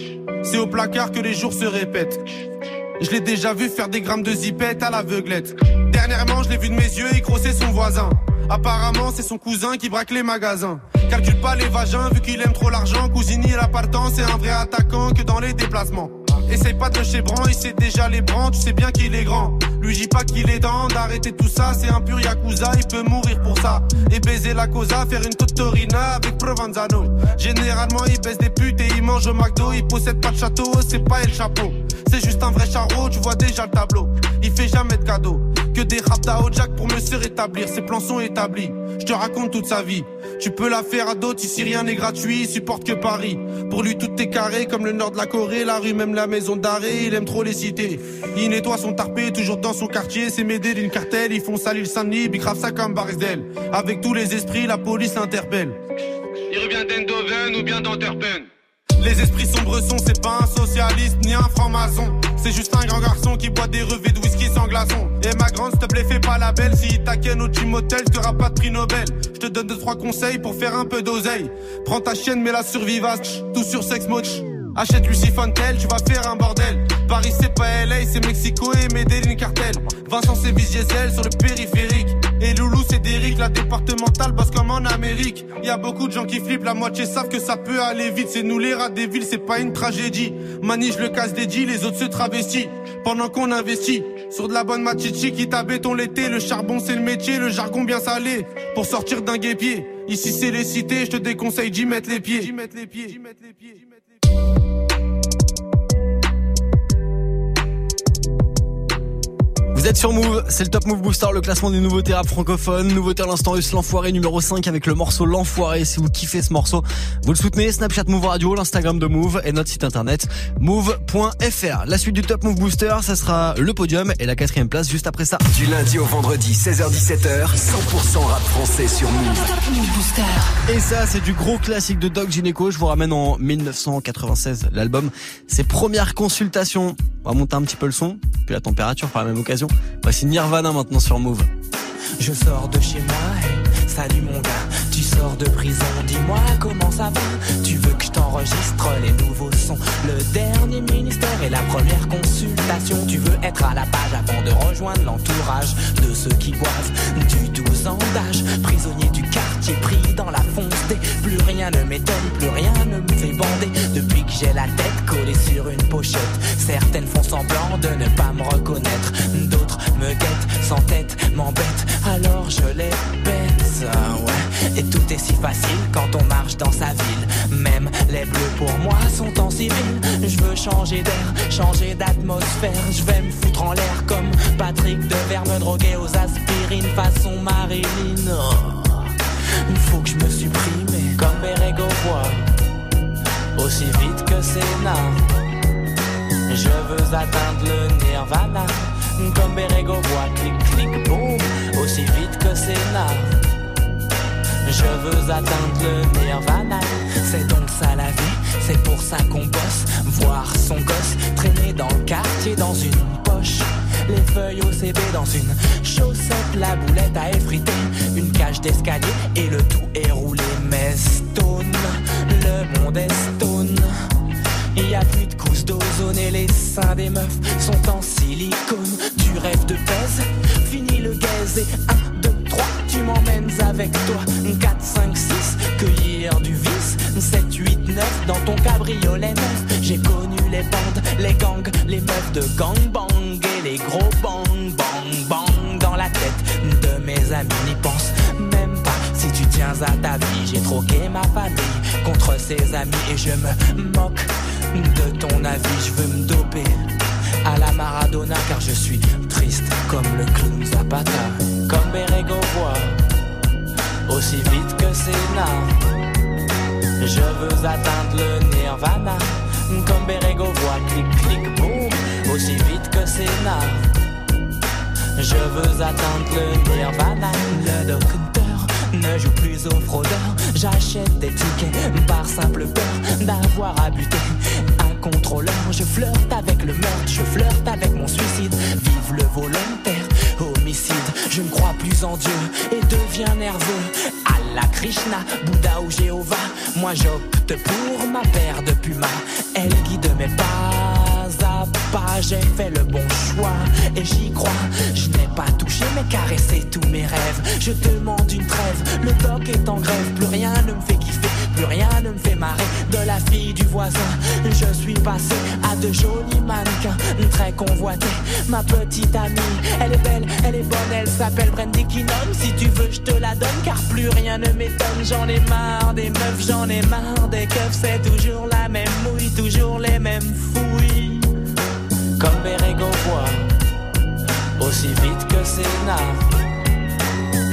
C'est au placard que les jours se répètent. Je l'ai déjà vu faire des grammes de zipette à l'aveuglette. Dernièrement, je l'ai vu de mes yeux, il grossait son voisin. Apparemment, c'est son cousin qui braque les magasins. Calcule pas les vagins, vu qu'il aime trop l'argent. Cousini, la partant, c'est un vrai attaquant que dans les déplacements. Essaye pas de le chébran, il sait déjà les brans, tu sais bien qu'il est grand. Lui dis pas qu'il est dans d'arrêter tout ça, c'est un pur yakuza, il peut mourir pour ça. Et baiser la cosa, faire une totorina avec Provenzano. Généralement, il baisse des putes et il mange au McDo, il possède pas de château, c'est pas El Chapeau. C'est juste un vrai charreau, tu vois déjà le tableau. Il fait jamais de cadeaux, que des rap au Jack pour me se rétablir, ses plans sont établis. Je te raconte toute sa vie. Tu peux la faire à d'autres, ici rien n'est gratuit, il supporte que Paris. Pour lui, tout est carré, comme le nord de la Corée, la rue, même la maison d'arrêt, il aime trop les cités. Il nettoie son tarpé, toujours dans son quartier, c'est m'aider d'une cartel, ils font salir Saint-Denis, big ça comme Barisdel. Avec tous les esprits, la police l'interpelle. Il revient d'Endoven ou bien d'Anterpen. Les esprits sombres sont, c'est pas un socialiste ni un franc-maçon. C'est juste un grand garçon qui boit des revêts de whisky sans glaçon. Et ma grande, s'il te plaît, fais pas la belle. Si t'inquiète au gym hotel, t'auras pas de prix Nobel. Je te donne deux, trois conseils pour faire un peu d'oseille. Prends ta chienne, mets la survivace. Tout sur sex mode. Achète Lucy Fontel, tu vas faire un bordel. Paris c'est pas LA, c'est Mexico et Medellin cartel. Vincent c'est Diesel sur le périphérique. Et Loulou c'est Derrick, la départementale bosse comme en Amérique. Y a beaucoup de gens qui flippent, la moitié savent que ça peut aller vite. C'est nous les rats des villes, c'est pas une tragédie. Manige le casse dédié, les autres se travestissent. Pendant qu'on investit sur de la bonne machichi qui béton l'été. Le charbon c'est le métier, le jargon bien salé. Pour sortir d'un guépier. Ici c'est les cités, je te déconseille d'y mettre les pieds. D'y mettre les pieds. D'y mettre les pieds. Vous êtes sur Move, c'est le Top Move Booster, le classement des nouveautés rap francophones. Nouveauté à l'instant russe, l'enfoiré numéro 5 avec le morceau L'enfoiré. Si vous kiffez ce morceau, vous le soutenez. Snapchat Move Radio, l'Instagram de Move et notre site internet move.fr. La suite du Top Move Booster, ça sera le podium et la quatrième place juste après ça. Du lundi au vendredi, 16h-17h, 100% rap français sur Move. Top Move Booster. Et ça, c'est du gros classique de Doc Gineco. Je vous ramène en 1996. L'album, ses premières consultations. On va monter un petit peu le son, puis la température par la même occasion. Voici Nirvana maintenant sur Move. Je sors de chez moi, salut mon gars, tu sors de prison, dis-moi comment ça va Tu que je t'enregistre les nouveaux sons, le dernier ministère et la première consultation. Tu veux être à la page avant de rejoindre l'entourage de ceux qui boivent du 12 ans d'âge Prisonnier du quartier pris dans la fonce Plus rien ne m'étonne, plus rien ne me fait bander. Depuis que j'ai la tête collée sur une pochette Certaines font semblant de ne pas me reconnaître. D'autres me guettent sans tête, m'embêtent. Alors je les baisse. Ah ouais. Et tout est si facile quand on marche dans sa ville. Même les bleus pour moi sont en civil. Je veux changer d'air, changer d'atmosphère. Je vais me foutre en l'air comme Patrick Devers, me droguer aux aspirines façon Marilyn. Oh. Il faut que je me supprime comme Berego voit. Aussi vite que Sénat. Je veux atteindre le nirvana. Comme Berego voit, clic clic boum, aussi vite que Sénat. Je veux atteindre le nirvana, c'est donc ça la vie, c'est pour ça qu'on bosse. Voir son gosse traîner dans le quartier dans une poche. Les feuilles au CB dans une chaussette, la boulette à effriter, une cage d'escalier et le tout est roulé. Mais stone, le monde est stone. Il y a plus de couches d'ozone et les seins des meufs sont en silicone. Tu rêves de pèse, fini le gaze et 1, 2, 3, tu m'emmènes avec toi. 4, 5, 6, cueillir du vice. 7, 8, 9, dans ton cabriolet neuf. J'ai connu les bandes, les gangs, les meufs de gang bang et les gros bang bang bang dans la tête de amis n'y pensent même pas. Si tu tiens à ta vie, j'ai troqué ma famille contre ses amis et je me moque de ton avis. Je veux me doper à la Maradona car je suis triste comme le clown Zapata, comme Berego voit aussi vite que Sénat. Je veux atteindre le Nirvana, comme Berego voit clic clic boum, aussi vite que Sénat. Je veux atteindre le Nirvana, le docteur ne joue plus au fraudeur. J'achète des tickets par simple peur d'avoir à buter un contrôleur. Je flirte avec le meurtre, je flirte avec mon suicide. Vive le volontaire, Je ne crois plus en Dieu et deviens nerveux. Allah Krishna, Bouddha ou Jéhovah. Moi j'opte pour ma paire de pumas. Elle guide mes pas J'ai fait le bon choix et j'y crois. Je n'ai pas touché mais caressé tous mes rêves. Je demande une trêve. Le doc est en grève. Plus rien ne me fait kiffer. Plus rien ne me fait marrer. De la fille du voisin, je suis passé à de jolis mannequins très convoités. Ma petite amie, elle est belle, elle est bonne, elle s'appelle Brandy Kinon. Si tu veux, je te la donne car plus rien ne m'étonne. J'en ai marre des meufs, j'en ai marre des keufs. C'est toujours la même mouille, toujours les mêmes fouilles. Comme Berego voit, aussi vite que Sénat.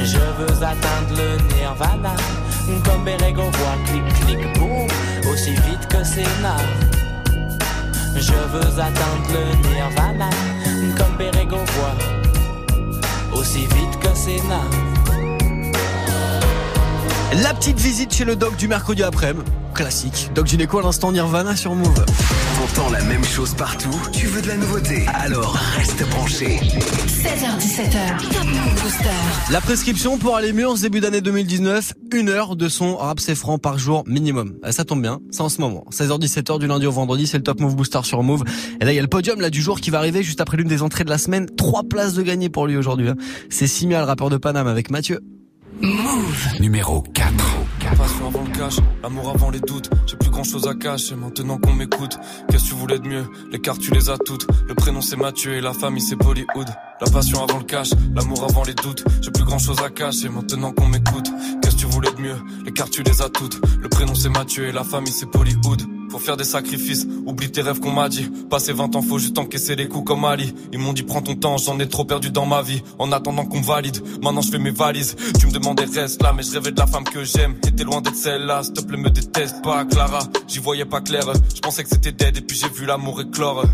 Je veux atteindre le Nirvana. Comme Berego voit, clic clic boum, aussi vite que Sénat. Je veux atteindre le Nirvana. Comme Berego voit, aussi vite que Sénat. La petite visite chez le doc du mercredi après-midi. Classique. Doc Gynéco à l'instant Nirvana sur Move. T'entends la même chose partout Tu veux de la nouveauté Alors reste branché. 16h17h, Top Move Booster. La prescription pour aller mieux en ce début d'année 2019, une heure de son rap c'est franc par jour minimum. Ah, Ça tombe bien, c'est en ce moment. 16h17h du lundi au vendredi, c'est le Top Move Booster sur Move. Et là il y a le podium là du jour qui va arriver juste après l'une des entrées de la semaine. Trois places de gagner pour lui aujourd'hui. hein. C'est Simia, le rappeur de Paname avec Mathieu. Numéro 4. Passion avant le cash, l'amour avant les doutes. J'ai plus grand chose à cacher maintenant qu'on m'écoute. Qu'est-ce que tu voulais de mieux? Les cartes tu les as toutes. Le prénom c'est Mathieu et la famille c'est Bollywood. La passion avant le cash, l'amour avant les doutes. J'ai plus grand chose à cacher maintenant qu'on m'écoute. Tu voulais de mieux Les cartes tu les as toutes. Le prénom c'est Mathieu et la famille c'est Bollywood. Faut faire des sacrifices, oublie tes rêves qu'on m'a dit. Passer 20 ans, faut juste encaisser les coups comme Ali. Ils m'ont dit prends ton temps, j'en ai trop perdu dans ma vie. En attendant qu'on valide, maintenant je fais mes valises. Tu me demandais reste là, mais je rêvais de la femme que j'aime. T'es loin d'être celle-là, s'il te plaît me déteste pas, Clara. J'y voyais pas clair, je pensais que c'était dead et puis j'ai vu l'amour éclore.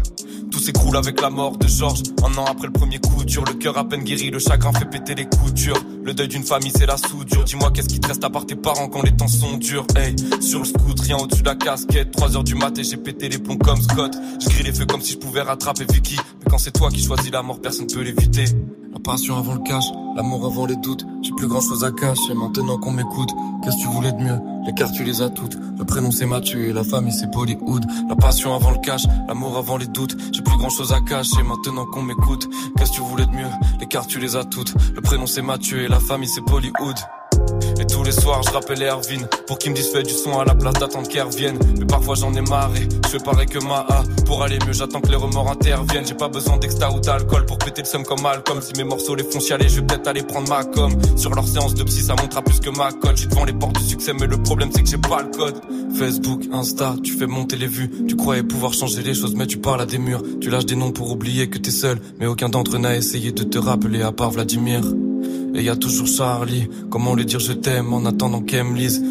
Tout s'écroule avec la mort de Georges. Un an après le premier coup dur, le cœur à peine guéri, le chagrin fait péter les coutures. Le deuil d'une famille, c'est la soudure. Dis-moi, qu'est-ce qui te reste à part tes parents quand les temps sont durs? Hey, sur le scoot, rien au-dessus de la casquette. 3 heures du mat et j'ai pété les plombs comme Scott. Je grille les feux comme si je pouvais rattraper Vicky. Mais quand c'est toi qui choisis la mort, personne peut l'éviter. La passion avant le cash, l'amour avant les doutes. J'ai plus grand chose à cacher maintenant qu'on m'écoute. Qu'est-ce que tu voulais de mieux? Les cartes tu les as toutes. Le prénom c'est Mathieu et la famille c'est Bollywood. La passion avant le cash, l'amour avant les doutes. J'ai plus grand chose à cacher maintenant qu'on m'écoute. Qu'est-ce que tu voulais de mieux? Les cartes tu les as toutes. Le prénom c'est Mathieu et la famille c'est Bollywood. Et tous les soirs, je rappelle Erwin pour qu'il me dise fais du son à la place d'attendre qu'elle revienne. Mais parfois j'en ai marré, je fais pareil que ma A. Pour aller mieux, j'attends que les remords interviennent. J'ai pas besoin d'exta ou d'alcool pour péter le seum comme Malcolm. Si mes morceaux les font chialer, je vais peut-être aller prendre ma com. Sur leur séance de psy, ça montrera plus que ma cote. J'suis devant les portes du succès, mais le problème c'est que j'ai pas le code. Facebook, Insta, tu fais monter les vues. Tu croyais pouvoir changer les choses, mais tu parles à des murs. Tu lâches des noms pour oublier que t'es seul. Mais aucun d'entre eux n'a essayé de te rappeler à part Vladimir. Et y a toujours Charlie, comment lui dire je t'aime en attendant qu'elle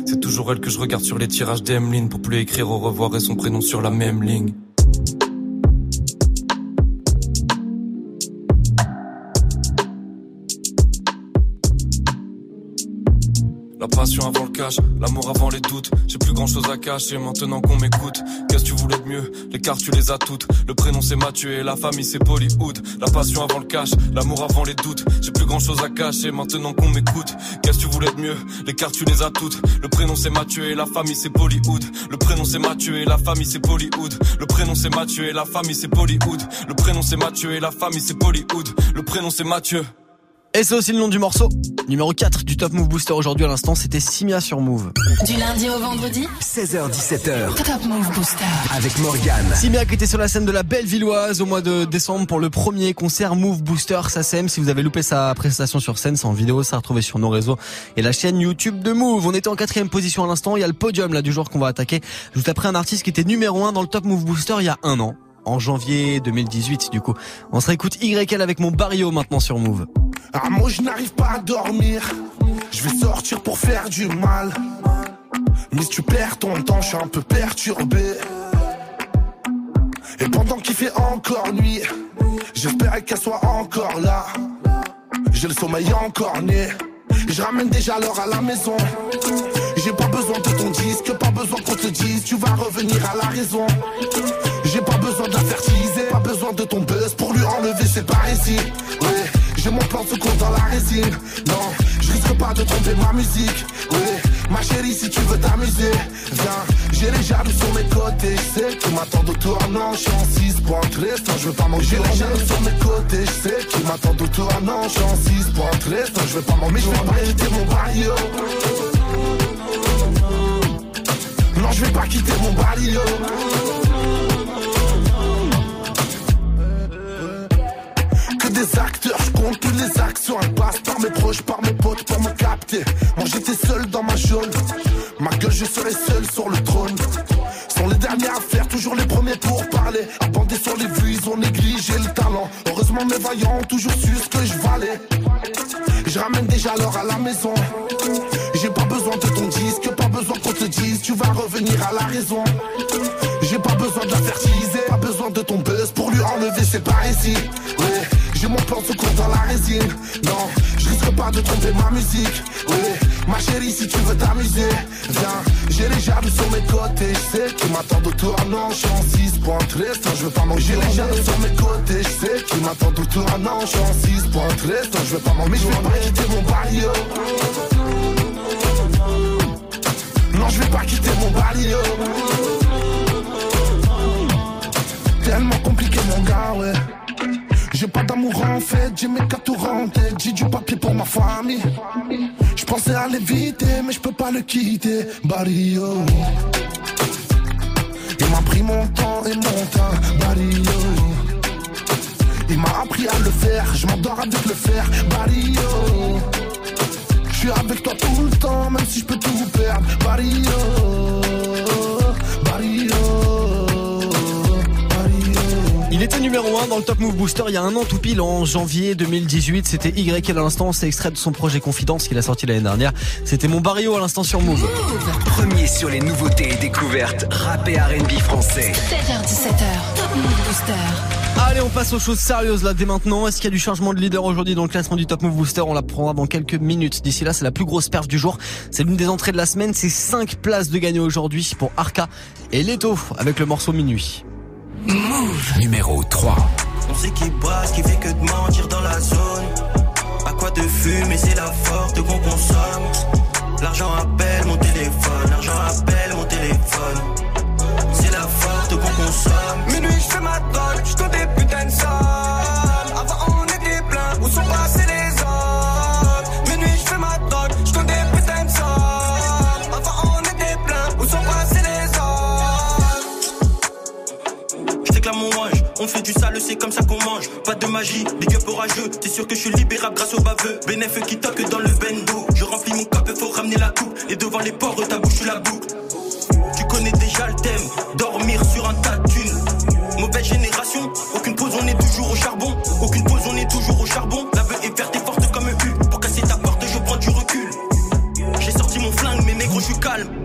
C'est toujours elle que je regarde sur les tirages d'Emeline Pour plus écrire au revoir et son prénom sur la même ligne La passion avant le cash, l'amour avant les doutes. J'ai plus grand chose à cacher maintenant qu'on m'écoute. Qu'est-ce que tu voulais de mieux? Les cartes tu les as toutes. Le prénom c'est Mathieu et la famille c'est Bollywood. La passion avant le cash, l'amour avant les doutes. J'ai plus grand chose à cacher maintenant qu'on m'écoute. Qu'est-ce que tu voulais de mieux? Les cartes tu les as toutes. Le prénom c'est Mathieu et la famille c'est Bollywood. Le prénom c'est Mathieu et la famille c'est Bollywood. Le prénom c'est Mathieu et la famille c'est Bollywood. Le prénom c'est Mathieu et la famille c'est Bollywood. Le prénom c'est Mathieu. Et c'est aussi le nom du morceau. Numéro 4 du Top Move Booster aujourd'hui à l'instant, c'était Simia sur Move. Du lundi au vendredi 16h17h. Top Move Booster. Avec Morgane. Simia qui était sur la scène de la Bellevilloise au mois de décembre pour le premier concert Move Booster SACEM. Si vous avez loupé sa prestation sur scène, c'est en vidéo, ça a retrouvé sur nos réseaux et la chaîne YouTube de Move. On était en quatrième position à l'instant, il y a le podium là du jour qu'on va attaquer. Juste après un artiste qui était numéro 1 dans le Top Move Booster il y a un an. En janvier 2018 du coup. On se réécoute YL avec mon Barrio maintenant sur Move. Ah moi je n'arrive pas à dormir. Je vais sortir pour faire du mal. Mais si tu perds ton temps je suis un peu perturbé. Et pendant qu'il fait encore nuit J'espérais qu'elle soit encore là. J'ai le sommeil encore né. Je ramène déjà l'heure à la maison. J'ai pas besoin de ton disque Pas besoin qu'on te dise Tu vas revenir à la raison Pas besoin de la fertiliser Pas besoin de ton buzz Pour lui enlever ses parésies Ouais j'ai mon plan se compte dans la résine. Non, je risque pas de tromper ma musique. Oui, ma chérie, si tu veux t'amuser, viens. J'ai les jaloux sur mes côtés. Je sais que m'attendent au tournant. Je suis en 6 points. Je veux pas manger. J'ai les jaloux sur mes côtés. Je sais qu'ils m'attendent au tournant. Je suis en 6 points restant. Je veux pas m'en Mais je vais pas quitter mon barrio. Non, je vais pas quitter mon barrio. Des acteurs, je compte toutes les actions. Elles passent par mes proches, par mes potes pour me capter. Moi j'étais seul dans ma jaune. Ma gueule, je serai seul sur le trône. Sont les derniers à faire, toujours les premiers pour parler. Abandés sur les vues, ils ont négligé le talent. Heureusement, mes vaillants ont toujours su ce que je valais. Je ramène déjà l'heure à la maison. J'ai pas besoin de ton disque, pas besoin qu'on te dise, tu vas revenir à la raison. J'ai pas besoin de la fertiliser, pas besoin de ton buzz pour lui enlever ses parésies. Ouais, j'ai mon plan se court dans la résine. Non, je risque pas de tromper ma musique. Ouais, ma chérie, si tu veux t'amuser, viens. J'ai les jaloux sur mes côtés, je sais qu'ils m'attendent au tournant. Je suis en 6 points restant, je veux pas manger. J'ai les jaloux sur mes côtés, je sais qu'ils m'attendent au tournant. Je suis en 6 points restant, je veux pas manger. Mais je vais pas quitter mon barrio. Non, je vais pas quitter mon barrio. Tellement compliqué, mon gars, ouais. J'ai pas d'amour en fait, j'ai mes tours en tête, j'ai du papier pour ma famille. Je pensais à l'éviter, mais je peux pas le quitter, Barrio. Il m'a pris mon temps et mon temps, Barrio. Il m'a appris à le faire, je m'endors avec le fer, Barrio. Je suis avec toi tout le temps, même si je peux tout perdre, Barrio. Barrio. Il était numéro 1 dans le Top Move Booster il y a un an tout pile en janvier 2018. C'était YL à l'instant, c'est extrait de son projet Confidence qu'il a sorti l'année dernière. C'était mon barrio à l'instant sur Move. Premier sur les nouveautés et découvertes rap et R&B français. 7h17h, Top Move Booster. Allez, on passe aux choses sérieuses là dès maintenant. Est-ce qu'il y a du changement de leader aujourd'hui dans le classement du Top Move Booster? On l'apprendra dans quelques minutes. D'ici là, c'est la plus grosse perf du jour. C'est l'une des entrées de la semaine. C'est 5 places de gagner aujourd'hui pour Arca et Leto avec le morceau Minuit. Move numéro 3. On sait qui brasse, qui fait que de mentir dans la zone. À quoi de fumer, c'est la forte qu'on consomme. L'argent appelle mon téléphone, l'argent appelle mon téléphone. C'est la forte qu'on consomme. Minuit, je fais ma drogue, je des putains de on fait du sale, c'est comme ça qu'on mange. Pas de magie, big up orageux. T'es sûr que je suis libérable grâce au baveux. Bénéf qui toque dans le bendo. Je remplis mon cap, faut ramener la coupe. Et devant les ports, ta bouche, la boucle. Tu connais déjà le thème, dormir sur un tas de thunes. Mauvaise génération, aucune pause, on est toujours au charbon. Aucune pause, on est toujours au charbon. La veuve est verte et forte comme un U. Pour casser ta porte, je prends du recul. J'ai sorti mon flingue, mais négro, je suis calme.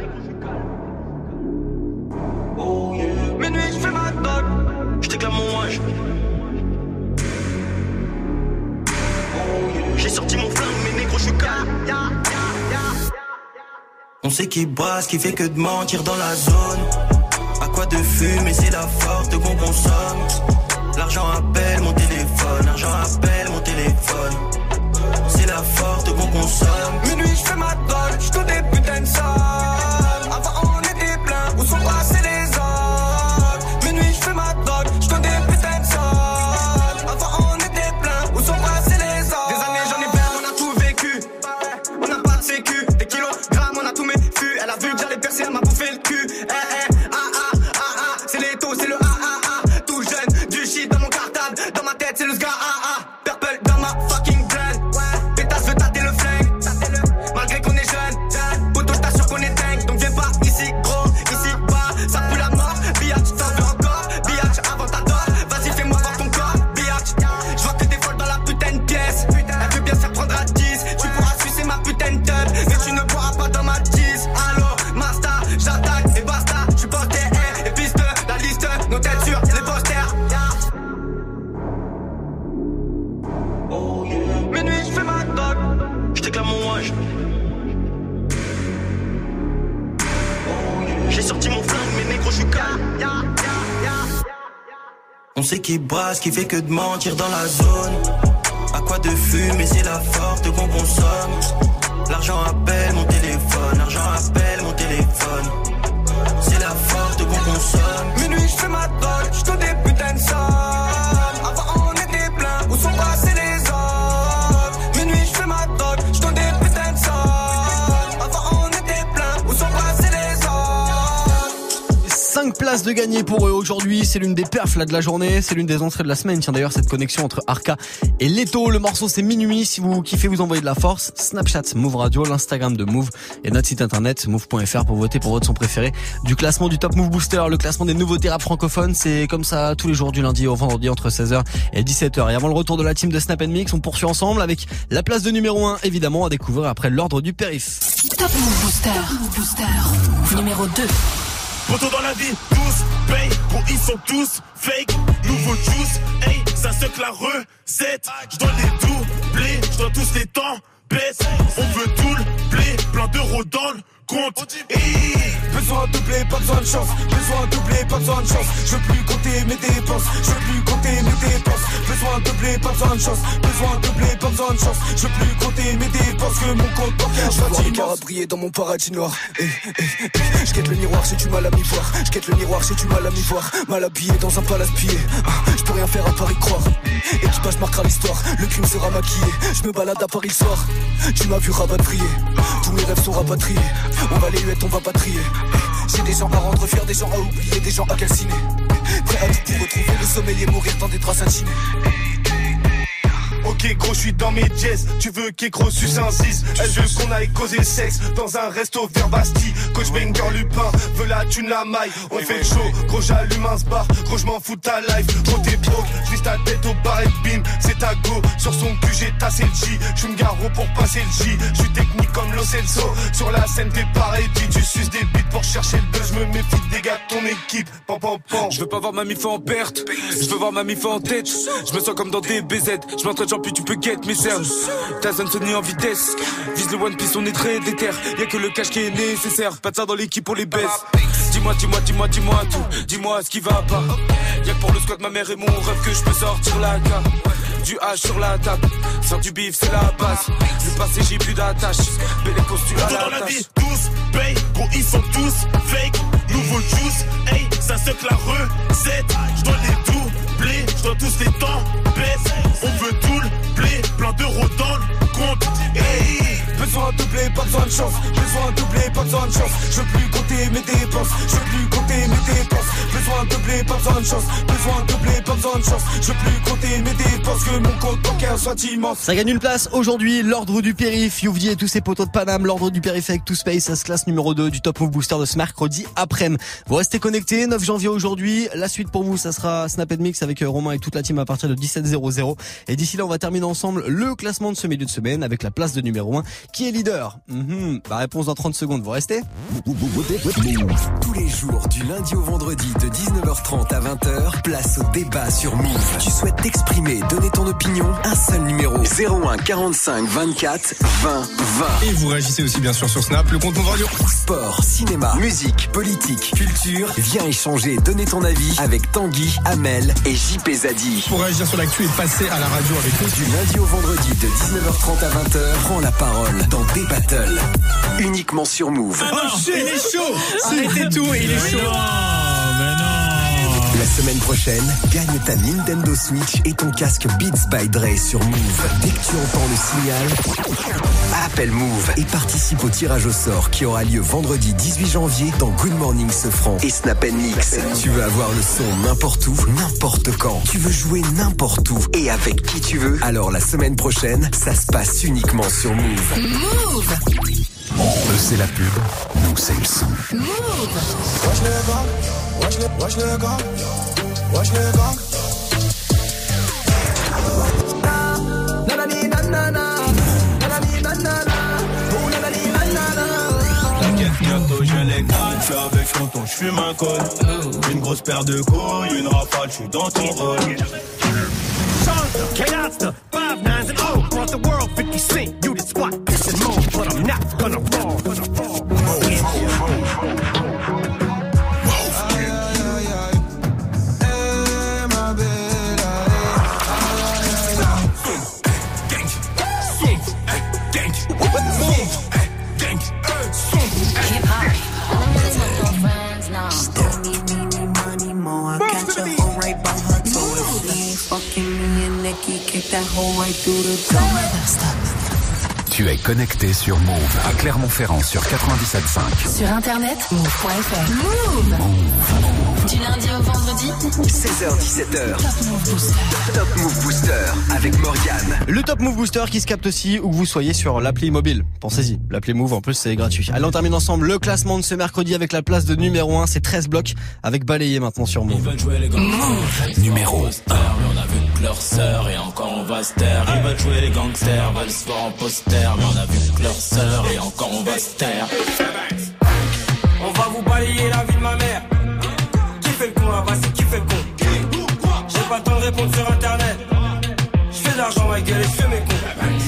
On sait qui brasse, qui fait que de mentir dans la zone. À quoi de fumer, c'est la forte qu'on consomme. L'argent appelle mon téléphone, l'argent appelle mon téléphone. C'est la forte qu'on consomme. Minuit, je fais ma je des putains sait qui brasse, qui fait que de mentir dans la zone. À quoi de fumer, c'est la force qu'on consomme. L'argent appelle mon 5 places de gagner pour eux aujourd'hui. C'est l'une des perfs là de la journée. C'est l'une des entrées de la semaine. Tiens d'ailleurs cette connexion entre Arca et Leto. Le morceau c'est minuit. Si vous kiffez, vous envoyez de la force. Snapchat Move Radio, l'Instagram de Move et notre site internet move.fr pour voter pour votre son préféré du classement du Top Move Booster, le classement des nouveautés rap francophones. C'est comme ça tous les jours du lundi au vendredi entre 16h et 17h. Et avant le retour de la team de Snap Mix, on poursuit ensemble avec la place de numéro 1 évidemment à découvrir après l'ordre du périph. Top Move Booster. Booster. Numéro 2. Poto dans la vie, tous paye, gros ils sont tous fake, nouveau juice, hey, ça se la recette, je dois les doubler, je dois tous les temps, baisse, on veut tout le blé, plein d'euros dans le compte. Besoin de doubler, pas besoin de chance. Besoin de doubler, pas besoin de chance. Je veux plus compter mes dépenses. Je veux plus compter mes dépenses. Besoin de doubler, pas besoin de chance. Besoin de doubler, pas besoin de chance. Je veux plus compter mes dépenses que mon compte bancaire Je soit immense. briller dans mon paradis noir. Eh, eh, eh. Je quête le miroir, j'ai du mal à m'y voir. Je quête le miroir, j'ai du mal à m'y voir. Mal habillé dans un palace pillé. Ah, Je peux rien faire à Paris croire. Équipage marquera l'histoire. Le crime sera maquillé. Je me balade à Paris le soir. Tu m'as vu rapatrier. Tous mes rêves sont rapatriés. On va les huettes, on va pas trier. J'ai des gens à rendre fiers, des gens à oublier, des gens à calciner. Prêt à tout pour retrouver le sommeil et mourir dans des draps intimés. Ok gros je suis dans mes jazz Tu veux qu'écro suce un 6 Elle veut qu'on aille causer sexe Dans un resto vers Bastille. Coach Banger Lupin Veut la thune la maille. On fait show. Gros j'allume un bar Gros je m'en fous ta life. Gros t'es broke J'vise ta tête au bar et bim C'est ta go. Sur son cul j'ai tassé le J. Une garo pour passer le J. J'suis technique comme Lo Celso. Sur la scène t'es pareil Tu suces des bites pour chercher le buzz. J'me méfie des gars de ton équipe. Pam pam pam Je veux pas voir ma mif en perte, je veux voir ma mif en tête. Je me sens comme dans des BZ, je m'entraîne puis tu peux get mes cernes. Ta zone sonne en vitesse, vise le One Piece, on est très déter. Y'a que le cash qui est nécessaire, pas de ça dans l'équipe, on les baisse. Dis-moi, dis-moi, dis-moi, dis-moi tout, dis-moi ce qui va pas. Y'a que pour le squat, ma mère et mon rêve que je peux sortir la carte. Du H sur la table, faire du bif c'est la base. Le passé j'ai plus d'attache, mais les costumes à dans la la tâche. vie, tous paye, gros ils sont tous fake, nouveau juice, hey, ça se la recette, je dois les doubler, je dois tous les temps, baisse, on veut tout le blé, plein d'euros dans le compte, hey. Besoin de doubler, pas besoin de chance. Besoin de doubler, pas besoin de chance. Je veux plus compter mes dépenses. Je veux plus compter mes dépenses. Besoin de doubler, pas besoin de chance. Besoin de doubler, pas besoin de chance. Je veux plus compter mes dépenses. Que mon compte bancaire soit immense. Ça gagne une place aujourd'hui, l'ordre du périph, Youvdi et tous ses poteaux de Paname, l'ordre du périph avec tout space, ça se classe numéro 2 du Top Move Booster de ce mercredi après-midi. Vous restez connectés, 9 janvier aujourd'hui, la suite pour vous, ça sera Snap Mix avec euh, Romain et toute la team à partir de 17h00. Et d'ici là, on va terminer ensemble le classement de ce milieu de semaine avec la place de numéro 1 qui est leader. Mhm, La réponse dans 30 secondes, vous restez? Tous les jours, du lundi au vendredi, de 19h30 à 20h, place au débat sur Move. Tu souhaites t'exprimer, donner ton opinion Un seul numéro 01 45 24 20 20. Et vous réagissez aussi bien sûr sur Snap, le compte Move Radio. Sport, cinéma, musique, politique, culture. Viens échanger, donner ton avis avec Tanguy, Amel et JP Zadi. Pour réagir sur l'actu et passer à la radio avec nous. Du lundi au vendredi de 19h30 à 20h, prends la parole dans des battles. Uniquement sur Move. Oh shit, il est chaud. Arrêtez tout, il est chaud La semaine prochaine, gagne ta Nintendo Switch et ton casque Beats by Dre sur Move. Dès que tu entends le signal, appelle Move et participe au tirage au sort qui aura lieu vendredi 18 janvier dans Good Morning Sofran et Snap Mix. Tu veux avoir le son n'importe où, n'importe quand. Tu veux jouer n'importe où et avec qui tu veux. Alors la semaine prochaine, ça se passe uniquement sur Move. Move. Eux c'est la pub, nous c'est le son. Move. Wesh le gang, wesh le, gang, wesh le gang. Oh je les gagne. Je suis avec tonton, je fume un col. Une grosse paire de couilles, une rafale, je suis dans ton rôle. Chaos, five nines and oh, across the world, 50 cent, you the squat, piss and moan, but I'm not. Gonna fall. that whole way through the door. Stop. Tu es connecté sur Move à Clermont-Ferrand sur 97.5. Sur internet, move.fr. Move. Du lundi au vendredi. 16h17h. Top Move Booster avec Morgane. Le Top Move Booster qui se capte aussi où que vous soyez sur l'appli mobile. Pensez-y, l'appli Move en plus c'est gratuit. Allez on termine ensemble le classement de ce mercredi avec la place de numéro 1, c'est 13 blocs avec balayé maintenant sur Move. Numéro 1. on a vu que leur sœur et encore on va se taire. Ils veulent jouer les gangsters, veulent se voir en poster, mais on a vu que leur sœur et encore on va se taire. On va vous balayer la vie de ma mère. Qui fait le con là-bas, c'est qui fait le con? J'ai pas le temps de répondre sur internet. Je fais de l'argent, ma gueule, et je fais mes cons.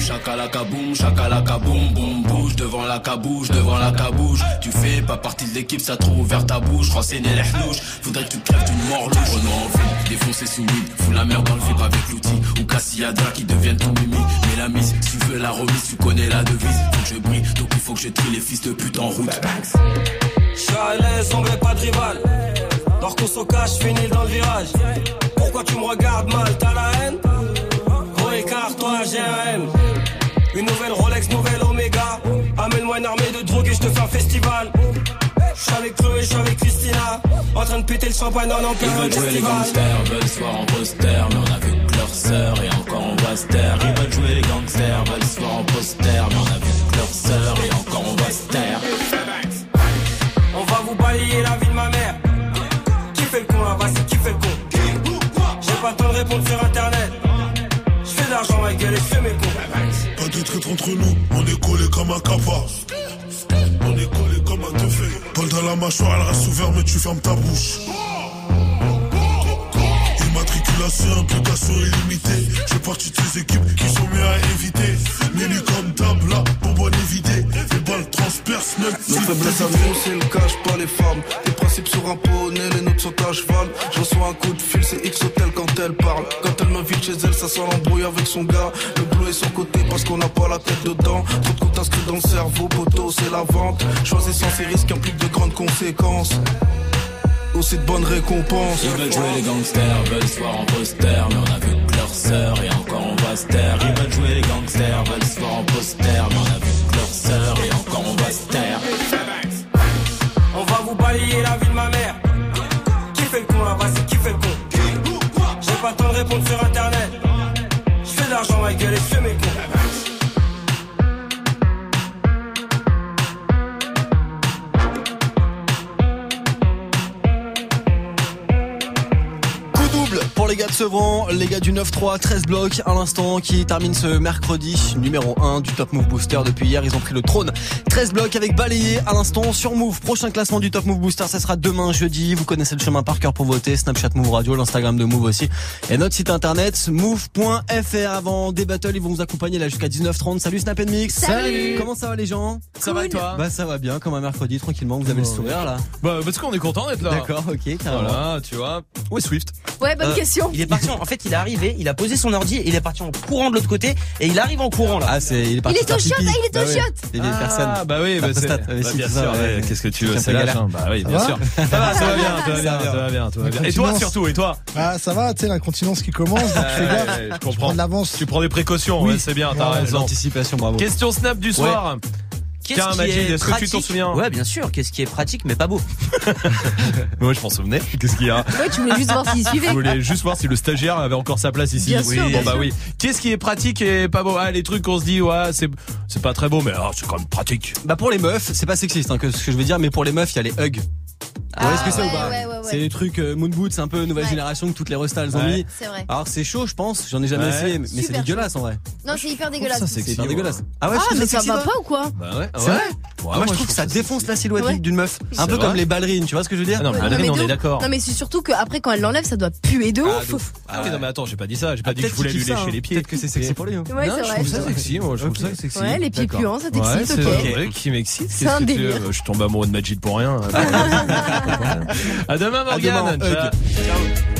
Chakalaka boum, chakalaka boum, boum, bouge devant la cabouche, devant la cabouche. Tu fais pas partie de l'équipe, ça trop ouvert ta bouche. Renseigner les hnouches, faudrait que tu crèves d'une mort louche. Renaud en ville, défoncer sous mine, fous la merde dans le vip avec l'outil. Ou Cassiadra qui deviennent ton mimi. Mais la mise, si tu veux la remise, tu connais la devise. Faut que je brille, donc il faut que je trie les fils de pute en route. Je suis à l'aise, on pas de rival. Lorsqu'on se cache, finis dans le virage. Pourquoi tu me regardes mal, t'as la haine? Gros écart, toi j'ai un M. Une nouvelle Rolex, nouvelle Omega. Amène-moi une armée de drogue et je te fais un festival. Je suis avec Chloé, je suis avec Christina. En train de péter le champagne en Ils plein veulent jouer les gangsters, veulent se voir en poster, mais on a vu que leur sœur et encore on va se taire. Ils veulent jouer les gangsters, veulent se voir en poster, mais on a vu que leur sœur et encore on va se taire. On va vous balayer la vie de ma mère. Qui fait le con là-bas, c'est qui fait le con? J'ai pas le temps de répondre sur internet. Pas de traître entre nous, on est collé comme un capa. On est collé comme un teufé. Paul dans la mâchoire, elle reste ouverte, mais tu fermes ta bouche. Immatriculation, implication illimitée. Je fais partie de ces équipes qui sont mieux à éviter. Menu comme table, là, bonbonne évidée. Les balles transpercent même Nos faiblesses à nous, c'est le cash, pas les femmes. Les principes sur un poney, les nôtres sont à cheval. Je reçois un coup de fil, c'est X Hotel quand elle parle. Quand elle m'invite chez elle, ça sent l'embrouille avec son gars. Le bleu est son côté parce qu'on n'a pas la tête dedans. Trop de comptes inscrits dans le cerveau, poteau, c'est la vente. Choisissant ces risques implique de grandes conséquences. Aussi de bonnes récompenses. Ils veulent jouer les gangsters, veulent se voir en poster, mais on a vu que leur sœur et encore on va se taire. Ils veulent jouer les gangsters, veulent se voir en poster, mais on a vu que leur sœur et encore on va se taire. On va vous balayer la vie de ma mère. Qui fait le con là-bas, c'est qui fait le con? J'ai pas le temps de répondre sur internet. Je fais de l'argent, ma gueule, et je fais mes cons. Gars de Sevran, les gars du 9-3, 13 blocs à l'instant qui termine ce mercredi numéro 1 du Top Move Booster. Depuis hier, ils ont pris le trône. 13 blocs avec balayé à l'instant sur Move. Prochain classement du Top Move Booster, ça sera demain jeudi. Vous connaissez le chemin par cœur pour voter. Snapchat Move Radio, l'Instagram de Move aussi. Et notre site internet move.fr. Avant des battles, ils vont vous accompagner là jusqu'à 19h30. Salut Snap Mix. Salut. Comment ça va les gens? Ça va et toi? Bah ça va bien, comme un mercredi, tranquillement. Vous avez le sourire là. Bah parce qu'on est content d'être là. D'accord, ok, carrément. Voilà, tu vois. Où est Swift? Ouais, bonne Euh, question. Il est parti, en, en fait, il est arrivé, il a posé son ordi, et il est parti en courant de l'autre côté, et il arrive en courant là. Ah, c'est, il est parti Il est au ah, il est au Bah chiottes. Les vieilles Ah, personnes. bah oui, bah c'est. bah, si, bien sûr, ouais. ouais, Qu'est-ce que tu veux, c'est l'âge. Bah oui, bien sûr. (laughs) Ça va, ça va bien, ça va bien, Ça va bien, ça va bien. Et toi surtout, et toi Ah, ça va, tu sais, l'incontinence qui commence, donc fais gaffe. Je Tu prends comprends. de l'avance. Tu prends des précautions, c'est bien, t'as raison. L'anticipation, bravo. Question Snap du soir. Qu'est-ce Tiens, qui est est-ce que tu t'en pratique souviens Ouais, bien sûr. Qu'est-ce qui est pratique mais pas beau (laughs) Moi, je m'en souvenais. Qu'est-ce qu'il y a (laughs) Ouais, tu voulais juste voir s'il suivait. Je voulais juste voir si le stagiaire avait encore sa place ici. Bien sûr, bon bien bah sûr. oui. Qu'est-ce qui est pratique et pas beau Ah les trucs qu'on se dit ouais c'est c'est pas très beau mais ah, c'est quand même pratique. Bah pour les meufs, c'est pas sexiste hein, que ce que je veux dire, mais pour les meufs, il y a les hugs. Vous voyez ce que c'est ou ouais, pas ouais, ouais, ouais. C'est les trucs euh, moon boots, c'est un peu nouvelle Ouais. génération que toutes les restas elles ont Ouais. mis. C'est vrai. Alors c'est chaud, je pense. J'en ai jamais Ouais. essayé, mais c'est dégueulasse en vrai. Non, c'est hyper dégueulasse. Ça c'est C'est hyper ouais. dégueulasse. Ah, tu trouves mais ça va pas ou quoi Bah ouais. C'est vrai Ouais, Moi, je trouve que ça défonce la silhouette Ouais. d'une meuf. Un peu comme les ballerines, tu vois ce que je veux dire Ah non, Ouais, mais on est d'accord. Non, mais c'est surtout qu'après, quand elle l'enlève, ça doit puer de Ah, ouf. Ah oui non mais attends j'ai pas dit ça j'ai pas Ah, dit que je voulais lui lécher hein. les pieds. Peut-être que c'est sexy pour lui. hein. Ouais, c'est je vrai. trouve ça sexy, moi, je trouve ça sexy. Ouais, les pieds puants, ça Ouais, t'excite, c'est ok. vrai qui m'excite. Je tombe amoureux de Majid pour rien. À demain, À demain, Morgane. Morgane. Ciao.